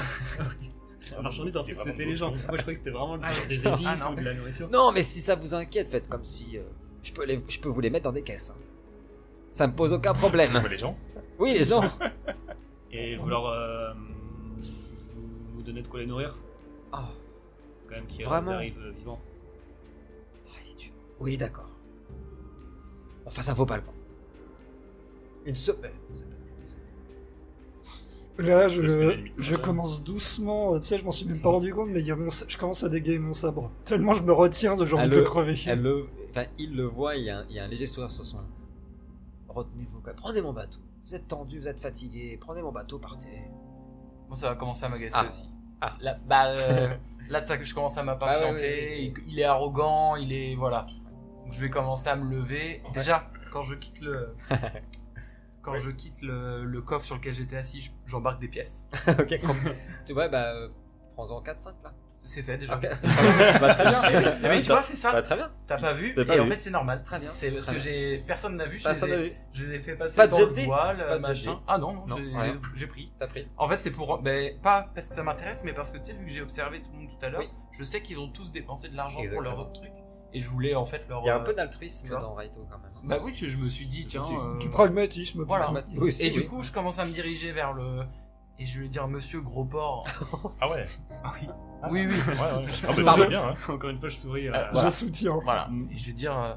Speaker 6: La marchandise, en fait, c'était les gens. Moi, je croyais que c'était vraiment
Speaker 7: Ah,
Speaker 6: des
Speaker 7: ah,
Speaker 6: épices
Speaker 7: non.
Speaker 6: ou de la nourriture.
Speaker 1: Non, mais si ça vous inquiète, faites comme si euh, je, peux les, je peux vous les mettre dans des caisses. hein. Ça me pose aucun problème.
Speaker 3: Les gens
Speaker 1: Oui, les gens.
Speaker 6: Et vous leur. euh, vous, vous donnez de quoi les nourrir
Speaker 1: Oh,
Speaker 6: Quand même, qui
Speaker 1: Vraiment
Speaker 6: arrivent euh, vivants.
Speaker 1: oh, il est dur. Oui, d'accord. Enfin, ça vaut pas le coup. Une semaine.
Speaker 4: Là, je,
Speaker 3: Deux semaines et demie.
Speaker 4: je commence doucement. euh, Tu sais, je m'en suis même pas rendu compte, mais il y a mon sa- je commence à dégainer mon sabre. Tellement je me retiens de
Speaker 1: Elle
Speaker 4: de
Speaker 1: le-
Speaker 4: crever.
Speaker 1: Elle le, enfin, il le voit, il y, a un, il y a un léger sourire sur son. Retenez-vous, quoi. prenez mon bateau. Vous êtes tendu, vous êtes fatigué. Prenez mon bateau, partez.
Speaker 7: Bon, ça va commencer à m'agacer
Speaker 1: Ah.
Speaker 7: aussi.
Speaker 1: Ah.
Speaker 7: Là, bah, euh, là, ça que je commence à m'impatienter.
Speaker 1: Ah ouais, ouais,
Speaker 7: Il, il est arrogant, il est voilà. Donc, je vais commencer à me lever. Déjà, quand je quitte le, quand je quitte le, le coffre sur lequel j'étais assis, je- j'embarque des pièces.
Speaker 1: ok, tu vois, bah, euh, prends-en 4-5 là.
Speaker 7: C'est fait déjà.
Speaker 1: Ok. bah, très bien.
Speaker 7: Mais, mais tu vois, c'est ça.
Speaker 1: Bah, très bien.
Speaker 7: T'as pas vu
Speaker 1: pas
Speaker 7: Et en fait, c'est normal.
Speaker 1: Très bien.
Speaker 7: C'est parce
Speaker 1: Très
Speaker 7: que j'ai personne n'a vu. Je,
Speaker 1: Personne
Speaker 7: les ai,
Speaker 1: vu.
Speaker 7: je les ai fait passer
Speaker 1: Pas de
Speaker 7: dans
Speaker 1: jet
Speaker 7: le voile,
Speaker 1: Pas
Speaker 7: machin. Ah non, non,
Speaker 1: Non,
Speaker 7: j'ai- pris.
Speaker 1: T'as pris.
Speaker 7: En fait, c'est pour. Ben, pas parce que ça m'intéresse, mais parce que tu sais, vu que j'ai observé tout le monde tout à l'heure,
Speaker 1: Oui.
Speaker 7: je sais qu'ils ont tous dépensé de l'argent pour leur truc. Et je voulais en fait leur.
Speaker 1: Il y a un
Speaker 7: euh,
Speaker 1: peu d'altruisme dans Raito quand même.
Speaker 7: Bah oui, je me suis dit, tiens.
Speaker 1: Tu-
Speaker 7: euh,
Speaker 4: Du pragmatisme.
Speaker 7: Voilà. Et du coup, je commence à me diriger vers le. Et je vais dire, monsieur gros porc.
Speaker 3: Ah ouais
Speaker 7: Ah oui.
Speaker 3: Ah.
Speaker 7: Oui, oui.
Speaker 3: Ouais, ouais. Ah, bah, bien, hein.
Speaker 6: Encore une fois, je souris. euh,
Speaker 7: Euh,
Speaker 4: Je
Speaker 7: Voilà.
Speaker 4: soutiens.
Speaker 7: Voilà. Et je vais dire, euh,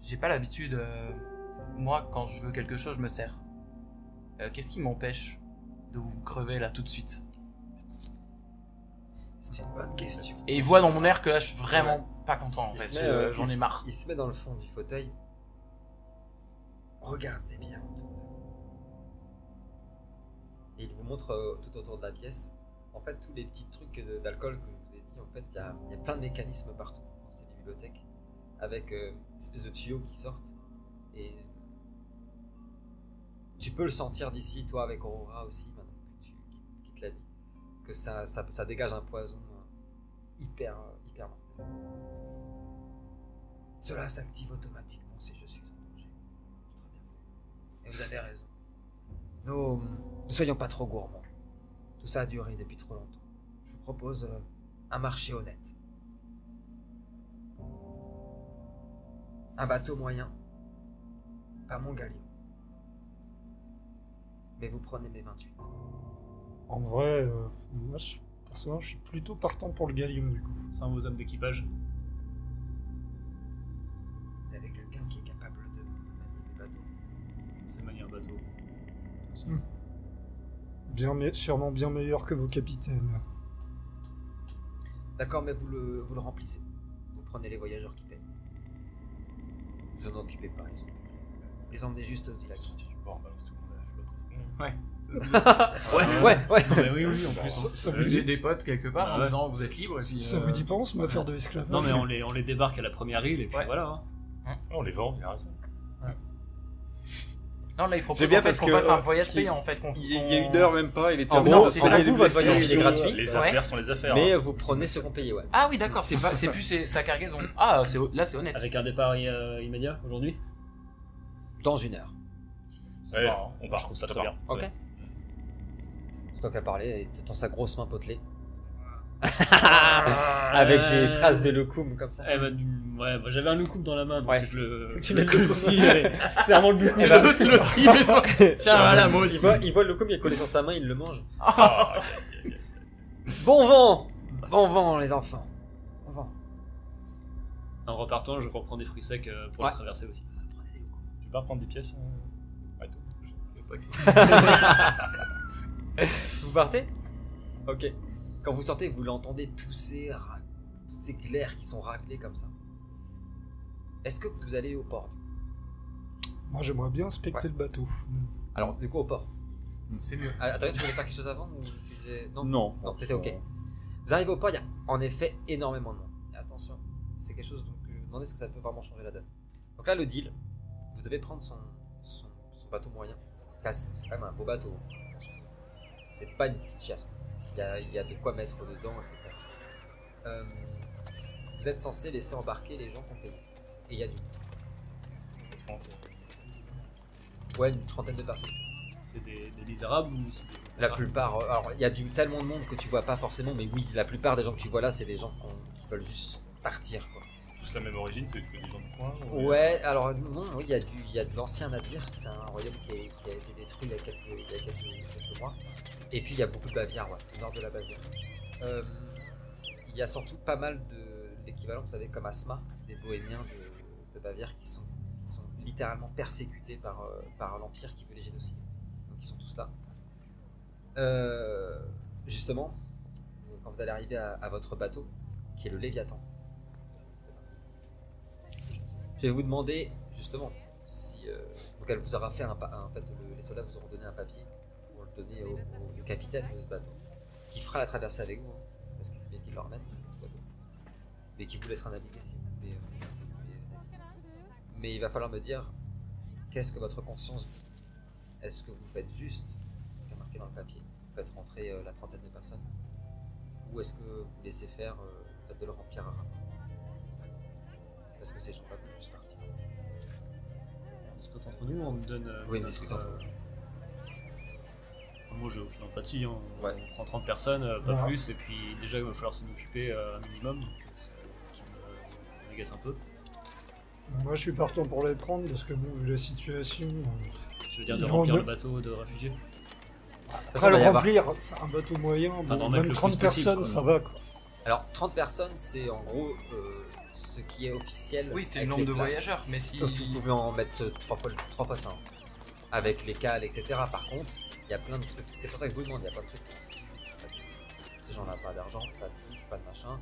Speaker 7: j'ai pas l'habitude. euh, moi, quand je veux quelque chose, je me sers. Euh, Qu'est-ce qui m'empêche de vous crever là tout de suite?
Speaker 1: C'est une bonne question.
Speaker 7: Et il voit dans mon air que là, je suis vraiment pas content en
Speaker 1: Il
Speaker 7: fait.
Speaker 1: se met,
Speaker 7: Je-
Speaker 1: euh,
Speaker 7: J'en
Speaker 1: il
Speaker 7: ai marre.
Speaker 1: Il se met dans le fond du fauteuil. Regardez bien autour de vous. Et il vous montre euh, tout autour de la pièce. En fait, tous les petits trucs d'alcool que je vous ai dit, en fait, il y a, plein de mécanismes partout dans ces bibliothèques. Avec euh, une espèce de tuyaux qui sortent. Et tu peux le sentir d'ici, toi, avec Aurora aussi, maintenant que tu, qui, te l'a dit. Que ça, ça, dégage un poison euh, hyper, euh, hyper mortel. Cela s'active automatiquement si je suis en danger. Très bien. Et vous avez raison. Nous ne soyons pas trop gourmands. Tout ça a duré depuis trop longtemps. Je vous propose euh, un marché honnête. Un bateau moyen. Pas mon galion. Mais vous prenez mes 28.
Speaker 4: En vrai, euh, moi, je, personnellement, je suis plutôt partant pour le galion du coup.
Speaker 6: Sans vos hommes d'équipage.
Speaker 1: Vous avez quelqu'un qui est capable de manier mes bateaux.
Speaker 6: C'est manier un bateau.
Speaker 4: Bien, mais sûrement bien meilleur que vos capitaines.
Speaker 1: D'accord, mais vous le, vous le remplissez. Vous prenez les voyageurs qui payent. Vous en occupez pas, ils ont payé. Vous les emmenez juste
Speaker 3: balance tout le monde à la flotte.
Speaker 1: Ouais, ouais, ouais.
Speaker 6: Non, mais oui, oui, en plus.
Speaker 4: Ça, ça vous dit,
Speaker 7: des potes quelque part en
Speaker 6: ouais.
Speaker 7: disant vous êtes libre puis.
Speaker 4: ça
Speaker 7: euh,
Speaker 4: vous dit pas, on se met à faire de l'esclavage
Speaker 6: Non, mais on les, on les débarque à la première île et puis
Speaker 7: Ouais.
Speaker 6: voilà. hein.
Speaker 3: On les vend, il a raison.
Speaker 7: Non, là il propose
Speaker 8: J'aime bien
Speaker 7: en fait,
Speaker 8: parce
Speaker 7: qu'on
Speaker 8: que,
Speaker 7: fasse un
Speaker 8: euh,
Speaker 7: voyage
Speaker 8: il-
Speaker 7: payant en fait.
Speaker 8: Il y, a- il y a une heure même pas, il était
Speaker 1: En gros,
Speaker 8: c'est ça, vous,
Speaker 1: votre voyage, il est gratuit.
Speaker 3: Les
Speaker 7: Ouais.
Speaker 3: affaires sont les affaires.
Speaker 1: Mais
Speaker 3: hein.
Speaker 1: vous prenez ce qu'on payait, ouais.
Speaker 7: Ah oui, d'accord, c'est pas, c'est plus c'est- sa cargaison. Ah, c'est là c'est honnête.
Speaker 6: Avec un départ euh, immédiat aujourd'hui
Speaker 1: Dans une heure.
Speaker 3: Ouais,
Speaker 6: hein.
Speaker 3: on
Speaker 6: Je
Speaker 3: part,
Speaker 6: trouve ça très bien.
Speaker 1: Ok.
Speaker 3: Ouais.
Speaker 1: C'est toi qui as parlé et t'entends sa grosse main potelée. Avec des traces de loukoum comme ça.
Speaker 6: Eh ben, ouais, bah, j'avais un loukoum dans la main, donc
Speaker 1: Ouais.
Speaker 6: je le.
Speaker 1: Tu mets le loukoum.
Speaker 6: Si. C'est vraiment le loukoum.
Speaker 7: Il met son- Tiens, voilà, moi
Speaker 1: Il
Speaker 7: aussi.
Speaker 1: voit, il voit le loukoum, il est collé sur sa main, il le mange.
Speaker 3: Ah.
Speaker 1: Bon vent Bon vent, les enfants. Bon vent.
Speaker 6: En repartant, je reprends des fruits secs euh, pour
Speaker 1: Ouais.
Speaker 6: la traverser aussi.
Speaker 3: Tu pas prendre des pièces euh Ouais, toi. Je-
Speaker 1: Vous partez? Ok. Quand vous sortez, vous l'entendez tousser, toutes ces glaires qui sont raclées comme ça. Est-ce que vous allez au port
Speaker 4: Moi, j'aimerais bien inspecter le bateau.
Speaker 1: Alors, du coup, au port.
Speaker 7: C'est mieux.
Speaker 1: Ah, Attends, tu voulais faire quelque chose avant ou tu disais... Non,
Speaker 5: Non.
Speaker 1: Non, t'étais ok. Vous arrivez au port, il y a en effet énormément de monde. Et attention, c'est quelque chose donc je me demandais ce que ça peut vraiment changer la donne. Donc là, le deal, vous devez prendre son, son, son bateau moyen. C'est c'est quand même un beau bateau. C'est pas une petite chiasse. Il y a, il y a de quoi mettre dedans, etc. Euh, vous êtes censé laisser embarquer les gens qu'on paye. Et il y a du. Ouais, une trentaine de personnes.
Speaker 6: C'est des, des misérables ou c'est des-
Speaker 1: La plupart, euh, alors il y a du tellement de monde que tu vois pas forcément, mais oui, la plupart des gens que tu vois là, c'est des gens qui veulent juste partir, quoi.
Speaker 3: Tous la même origine, c'est que des gens du coin ou-
Speaker 1: Ouais, alors non, oui, il y a du, y a de l'ancien Nadir, c'est un royaume qui a, qui a été détruit il y a quelques, il y a quelques, quelques mois. Et puis il y a beaucoup de Bavière, ouais, au nord de la Bavière. Euh, il y a surtout pas mal de l'équivalent, vous savez, comme Asma, des bohémiens de, Bavière qui sont, littéralement persécutés par, euh, par l'Empire qui veut les génocider. Donc ils sont tous là. Euh, justement, quand vous allez arriver à, votre bateau, qui est le Léviathan, je vais vous demander justement si donc elle vous aura fait un, en fait le- les soldats vous auront donné un papier au, capitaine de ce bateau qui fera la traversée avec vous hein, parce qu'il faut bien qu'il le ramène ce bateau mais qui vous laissera naviguer si vous voulez, euh, si vous voulez naviguer. mais il va falloir me dire qu'est-ce que votre conscience vous dit est-ce que vous faites juste ce qui est marqué dans le papier? Vous faites rentrer euh, la trentaine de personnes? Ou est-ce que vous laissez faire euh, le fait de le remplir à parce que ces gens-là veulent juste partir.
Speaker 6: On discute entre nous, on me donne. euh,
Speaker 1: Vous pouvez
Speaker 6: notre,
Speaker 1: discuter entre
Speaker 6: euh, Moi, j'ai aucune empathie. Hein.
Speaker 1: Ouais.
Speaker 6: On prend 30 personnes, euh, pas
Speaker 4: Ouais.
Speaker 6: plus, et puis déjà, il va falloir s'en occuper euh, un minimum. Donc, euh, c'est ce qui me, ça m'agace un peu.
Speaker 4: Moi, je suis partant pour les prendre parce que, bon, vu la situation.
Speaker 6: Je veux dire, de remplir le bateau de réfugiés?
Speaker 4: Après,
Speaker 1: il va
Speaker 4: le remplir, c'est un bateau moyen.
Speaker 6: Enfin,
Speaker 4: bon, même
Speaker 6: le
Speaker 4: 30
Speaker 6: plus possible,
Speaker 4: personnes, ça va, quoi.
Speaker 1: Alors, 30 personnes, c'est en gros euh, ce qui est officiel.
Speaker 7: Oui, c'est le nombre de
Speaker 1: places.
Speaker 7: voyageurs, mais si.
Speaker 1: Vous pouvez en mettre 3 fois, trois fois ça. Avec les cales, etc. Par contre, il y a plein de trucs. C'est pour ça que je vous demande, il y a plein de trucs. Pas de bouffe. Ces gens-là, pas d'argent, pas de bouffe, pas de machin.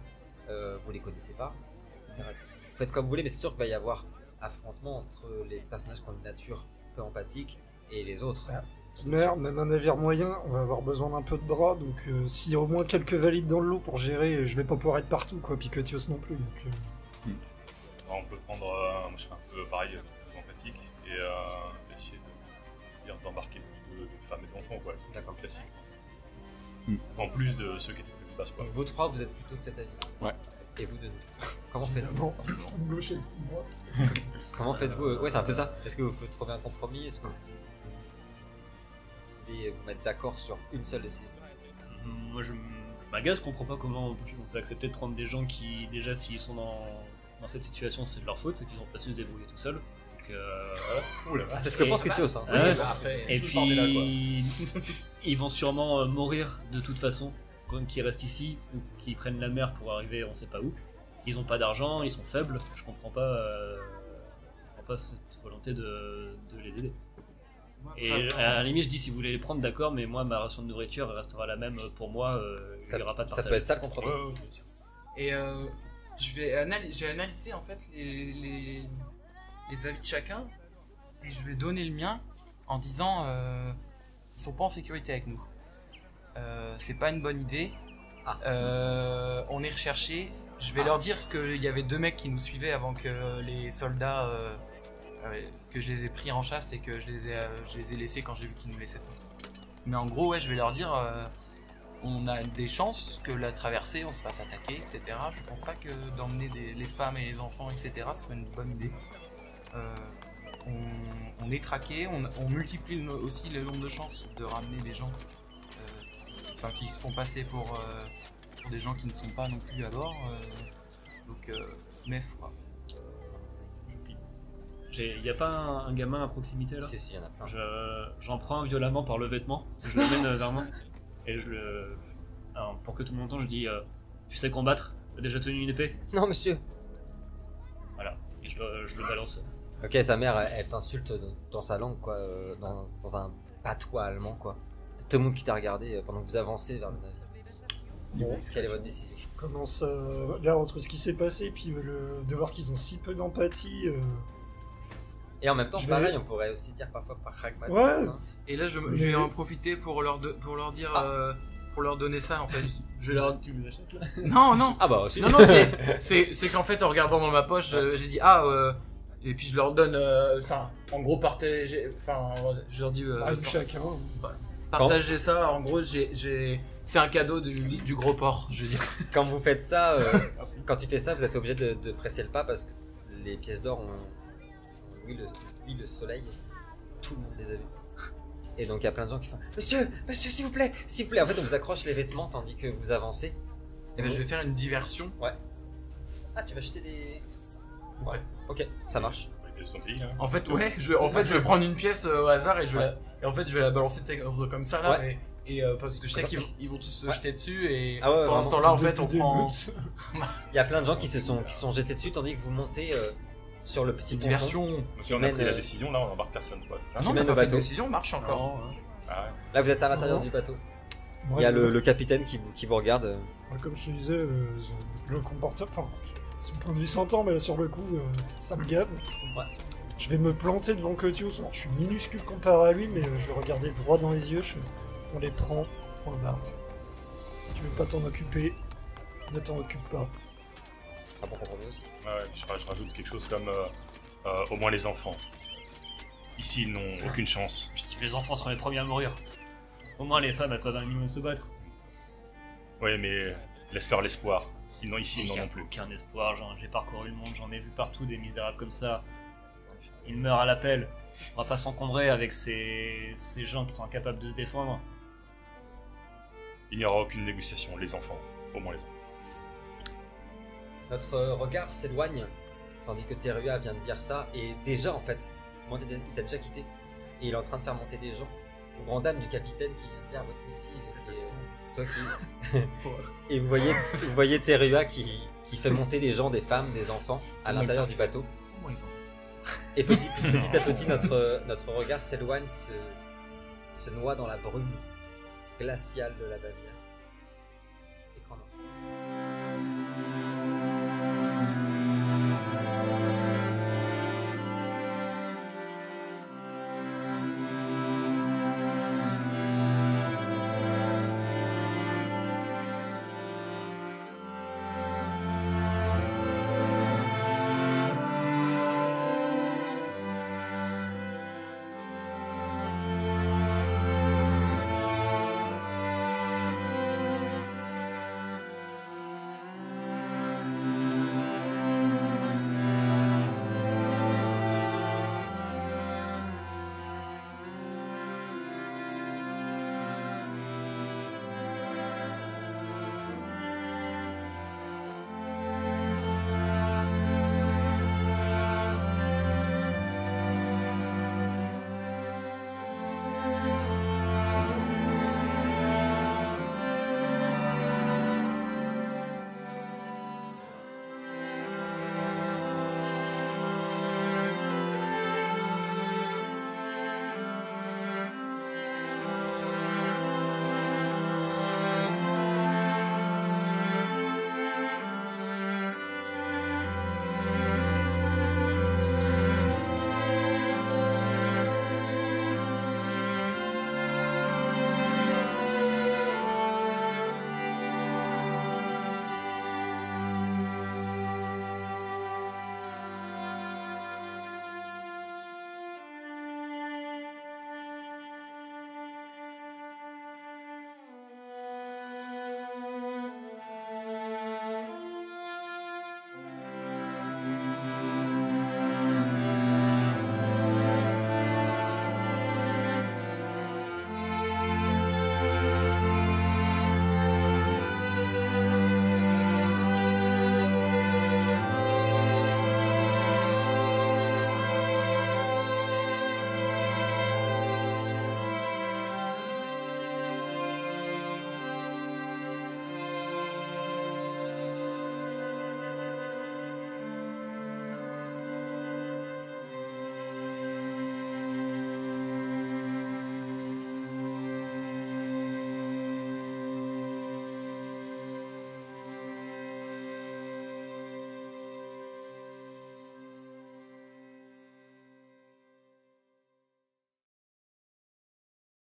Speaker 1: Euh, vous les connaissez pas, etc. Faites comme vous voulez, mais c'est sûr qu'il va y avoir affrontement entre les personnages qui ont une nature peu empathique et les autres.
Speaker 4: Ouais.
Speaker 1: Sûr.
Speaker 4: même un navire moyen, on va avoir besoin d'un peu de bras, donc euh, s'il y a au moins quelques valides dans le lot pour gérer, je vais pas pouvoir être partout, quoi, puis Cotios non plus. Donc, euh,
Speaker 3: Alors, on peut prendre euh, un machin un peu pareil, empathique, et euh, En plus de ceux qui étaient plus basses, quoi.
Speaker 1: Donc, vous trois, vous êtes plutôt de cet avis.
Speaker 5: Ouais.
Speaker 1: Et vous deux. Comment faites-vous
Speaker 4: évidemment, extrême gauche et extrême droite.
Speaker 1: Comment faites-vous euh, Ouais, c'est un peu ça. Est-ce que vous pouvez trouver un compromis? Est-ce que vous pouvez vous mettre d'accord sur une seule décision?
Speaker 6: Mhm, Moi, je, je m'agace, je comprends pas comment on peut, on peut accepter de prendre des gens qui, déjà, s'ils sont dans, dans cette situation, c'est de leur faute, c'est qu'ils ont pas su se débrouiller tout seuls. Euh.
Speaker 1: Ah, C'est ce que pense Kutios. Hein.
Speaker 6: Ouais.
Speaker 7: après,
Speaker 6: Et puis,
Speaker 7: là,
Speaker 6: ils vont sûrement euh, mourir de toute façon, quand qu'ils restent ici ou qu'ils prennent la mer pour arriver on sait pas où. Ils ont pas d'argent, ils sont faibles, je comprends pas, euh, je comprends pas cette volonté de, de les aider. Et à la limite, je dis si vous voulez les prendre, d'accord, mais moi ma ration de nourriture restera la même pour moi, euh, il
Speaker 1: Ça,
Speaker 6: y aura pas de
Speaker 1: ça
Speaker 6: partage.
Speaker 1: peut être ça le compromis.
Speaker 3: Ouais, ouais.
Speaker 7: Et euh, je vais analy- j'ai analysé en fait les, les, les avis de chacun et je vais donner le mien en disant euh, ils sont pas en sécurité avec nous. Euh, c'est pas une bonne idée.
Speaker 1: Ah.
Speaker 7: Euh, on est recherché. Je vais
Speaker 1: Ah.
Speaker 7: leur dire qu'il y avait deux mecs qui nous suivaient avant que les soldats euh, euh, que je les ai pris en chasse et que je les ai, je les ai laissés quand j'ai vu qu'ils nous laissaient pas. Mais en gros, ouais, je vais leur dire on a des chances que la traversée, on se fasse attaquer, etc. Je pense pas que d'emmener les femmes et les enfants, etc., soit une bonne idée. Euh, on, on est traqué, on, on multiplie le- aussi le nombre de chances de ramener des gens euh, qui, enfin, qui se font passer pour, euh, pour des gens qui ne sont pas non plus à bord. euh, donc, euh, mais quoi.
Speaker 6: Il n'y a pas un, un gamin à proximité là?
Speaker 1: Si, si, il y en a plein.
Speaker 6: Je- J'en prends un violemment par le vêtement, je le mène vers moi et je le. Alors, pour que tout le monde entende, je dis euh, Tu sais combattre? T'as déjà tenu une épée?
Speaker 1: Non, monsieur.
Speaker 6: Voilà. Et je, je le balance.
Speaker 1: Ok, sa mère, elle, elle t'insulte dans, sa langue, quoi, euh, dans, dans un patois allemand, quoi. Tout le monde qui t'a regardé euh, pendant que vous avancez vers le navire.
Speaker 4: Bon.
Speaker 1: Quelle est votre décision?
Speaker 4: Je commence euh, là entre ce qui s'est passé et puis euh, le, de voir qu'ils ont si peu d'empathie. euh,
Speaker 1: Et en même temps,
Speaker 4: Je vais-
Speaker 1: pareil, on pourrait aussi dire parfois par pragmatisme.
Speaker 4: Ouais.
Speaker 1: hein.
Speaker 7: Et là, je, vais en profiter pour leur, de- pour leur dire.
Speaker 1: Ah.
Speaker 7: euh, pour leur donner ça en fait. Je vais leur...
Speaker 6: Tu les achètes là?
Speaker 7: Non, non,
Speaker 1: Ah bah aussi.
Speaker 7: Non, non, c'est, qu'en fait, en regardant dans ma poche, j'ai dit, ah, euh, et puis je leur donne, euh, enfin, en gros, partagez, enfin, je leur dis, euh,
Speaker 4: à une chacun.
Speaker 7: partagez ça, en gros, j'ai, c'est un cadeau du, du gros porc, je veux dire.
Speaker 1: Quand vous faites ça, euh, quand tu fais ça, vous êtes obligé de, de presser le pas parce que les pièces d'or ont, ont oui, le, oui, le soleil. Tout le monde les a vues. Et donc il y a plein de gens qui font Monsieur, monsieur, s'il vous plaît, s'il vous plaît. En fait, on vous accroche les vêtements tandis que vous avancez.
Speaker 7: Et ben, je vais faire une diversion.
Speaker 1: Ah, tu vas jeter des.
Speaker 7: Ouais.
Speaker 1: Ok, ça marche.
Speaker 3: Hein.
Speaker 7: En fait, ouais, je, en fait, je vais prendre une pièce euh, au hasard et je vais, la- et en fait, je vais la balancer comme ça là,
Speaker 1: Ouais.
Speaker 7: et, et, euh, parce que je sais qu'ils vont, ils vont tous se
Speaker 1: Ouais.
Speaker 7: jeter dessus et
Speaker 1: Ah ouais,
Speaker 7: pendant ce temps-là, en fait, on prend.
Speaker 1: Il y a plein de gens qui se sont, qui sont jetés dessus tandis que vous montez euh, sur le petit
Speaker 7: diversion.
Speaker 3: Si on a pris la décision, là on embarque personne quoi.
Speaker 7: Ah non, pas de
Speaker 1: bateau.
Speaker 7: décision, marche encore.
Speaker 6: Non.
Speaker 3: Ah ouais.
Speaker 1: Là, vous êtes à l'intérieur du bateau.
Speaker 4: Moi,
Speaker 1: Il y a le, le capitaine qui vous, qui vous regarde.
Speaker 4: Comme je te disais, euh, le comportement. Son point de vue s'entend, mais là, sur le coup, euh, ça me gave.
Speaker 1: Ouais.
Speaker 4: Je vais me planter devant Cotius. Alors, Je suis minuscule comparé à lui, mais euh, je vais le regarder droit dans les yeux. je- On les prend, on embarque. Si tu veux pas t'en occuper, ne t'en occupe pas.
Speaker 1: Ah bon compromis aussi.
Speaker 3: Ouais, je rajoute quelque chose comme euh, euh, au moins les enfants. Ici ils n'ont aucune chance.
Speaker 6: Je dis Les enfants seront les premiers à mourir. Au moins, les femmes, elles peuvent un minimum se battre.
Speaker 3: Ouais mais laisse-leur l'espoir. Ils n'ont ici ils
Speaker 6: Il
Speaker 3: n'en
Speaker 6: n'y a
Speaker 3: ont plus.
Speaker 6: aucun espoir. J'ai parcouru le monde, j'en ai vu partout des misérables comme ça. Ils meurent à l'appel. On va pas s'encombrer avec ces... ces gens qui sont incapables de se défendre.
Speaker 3: Il n'y aura aucune négociation, les enfants. Au moins les enfants.
Speaker 1: Notre euh, regard s'éloigne tandis que Terua vient de dire ça. Et déjà, en fait, il t'a déjà quitté. Et il est en train de faire monter des gens. Au grand dame du capitaine qui vient de lire votre missive. Et, qui, toi qui... et vous voyez, vous voyez Terua qui, qui fait monter des gens, des femmes, des enfants à l'intérieur du bateau. Et petit, petit à petit, notre, notre regard s'éloigne, se, se noie dans la brume glaciale de la Bavière.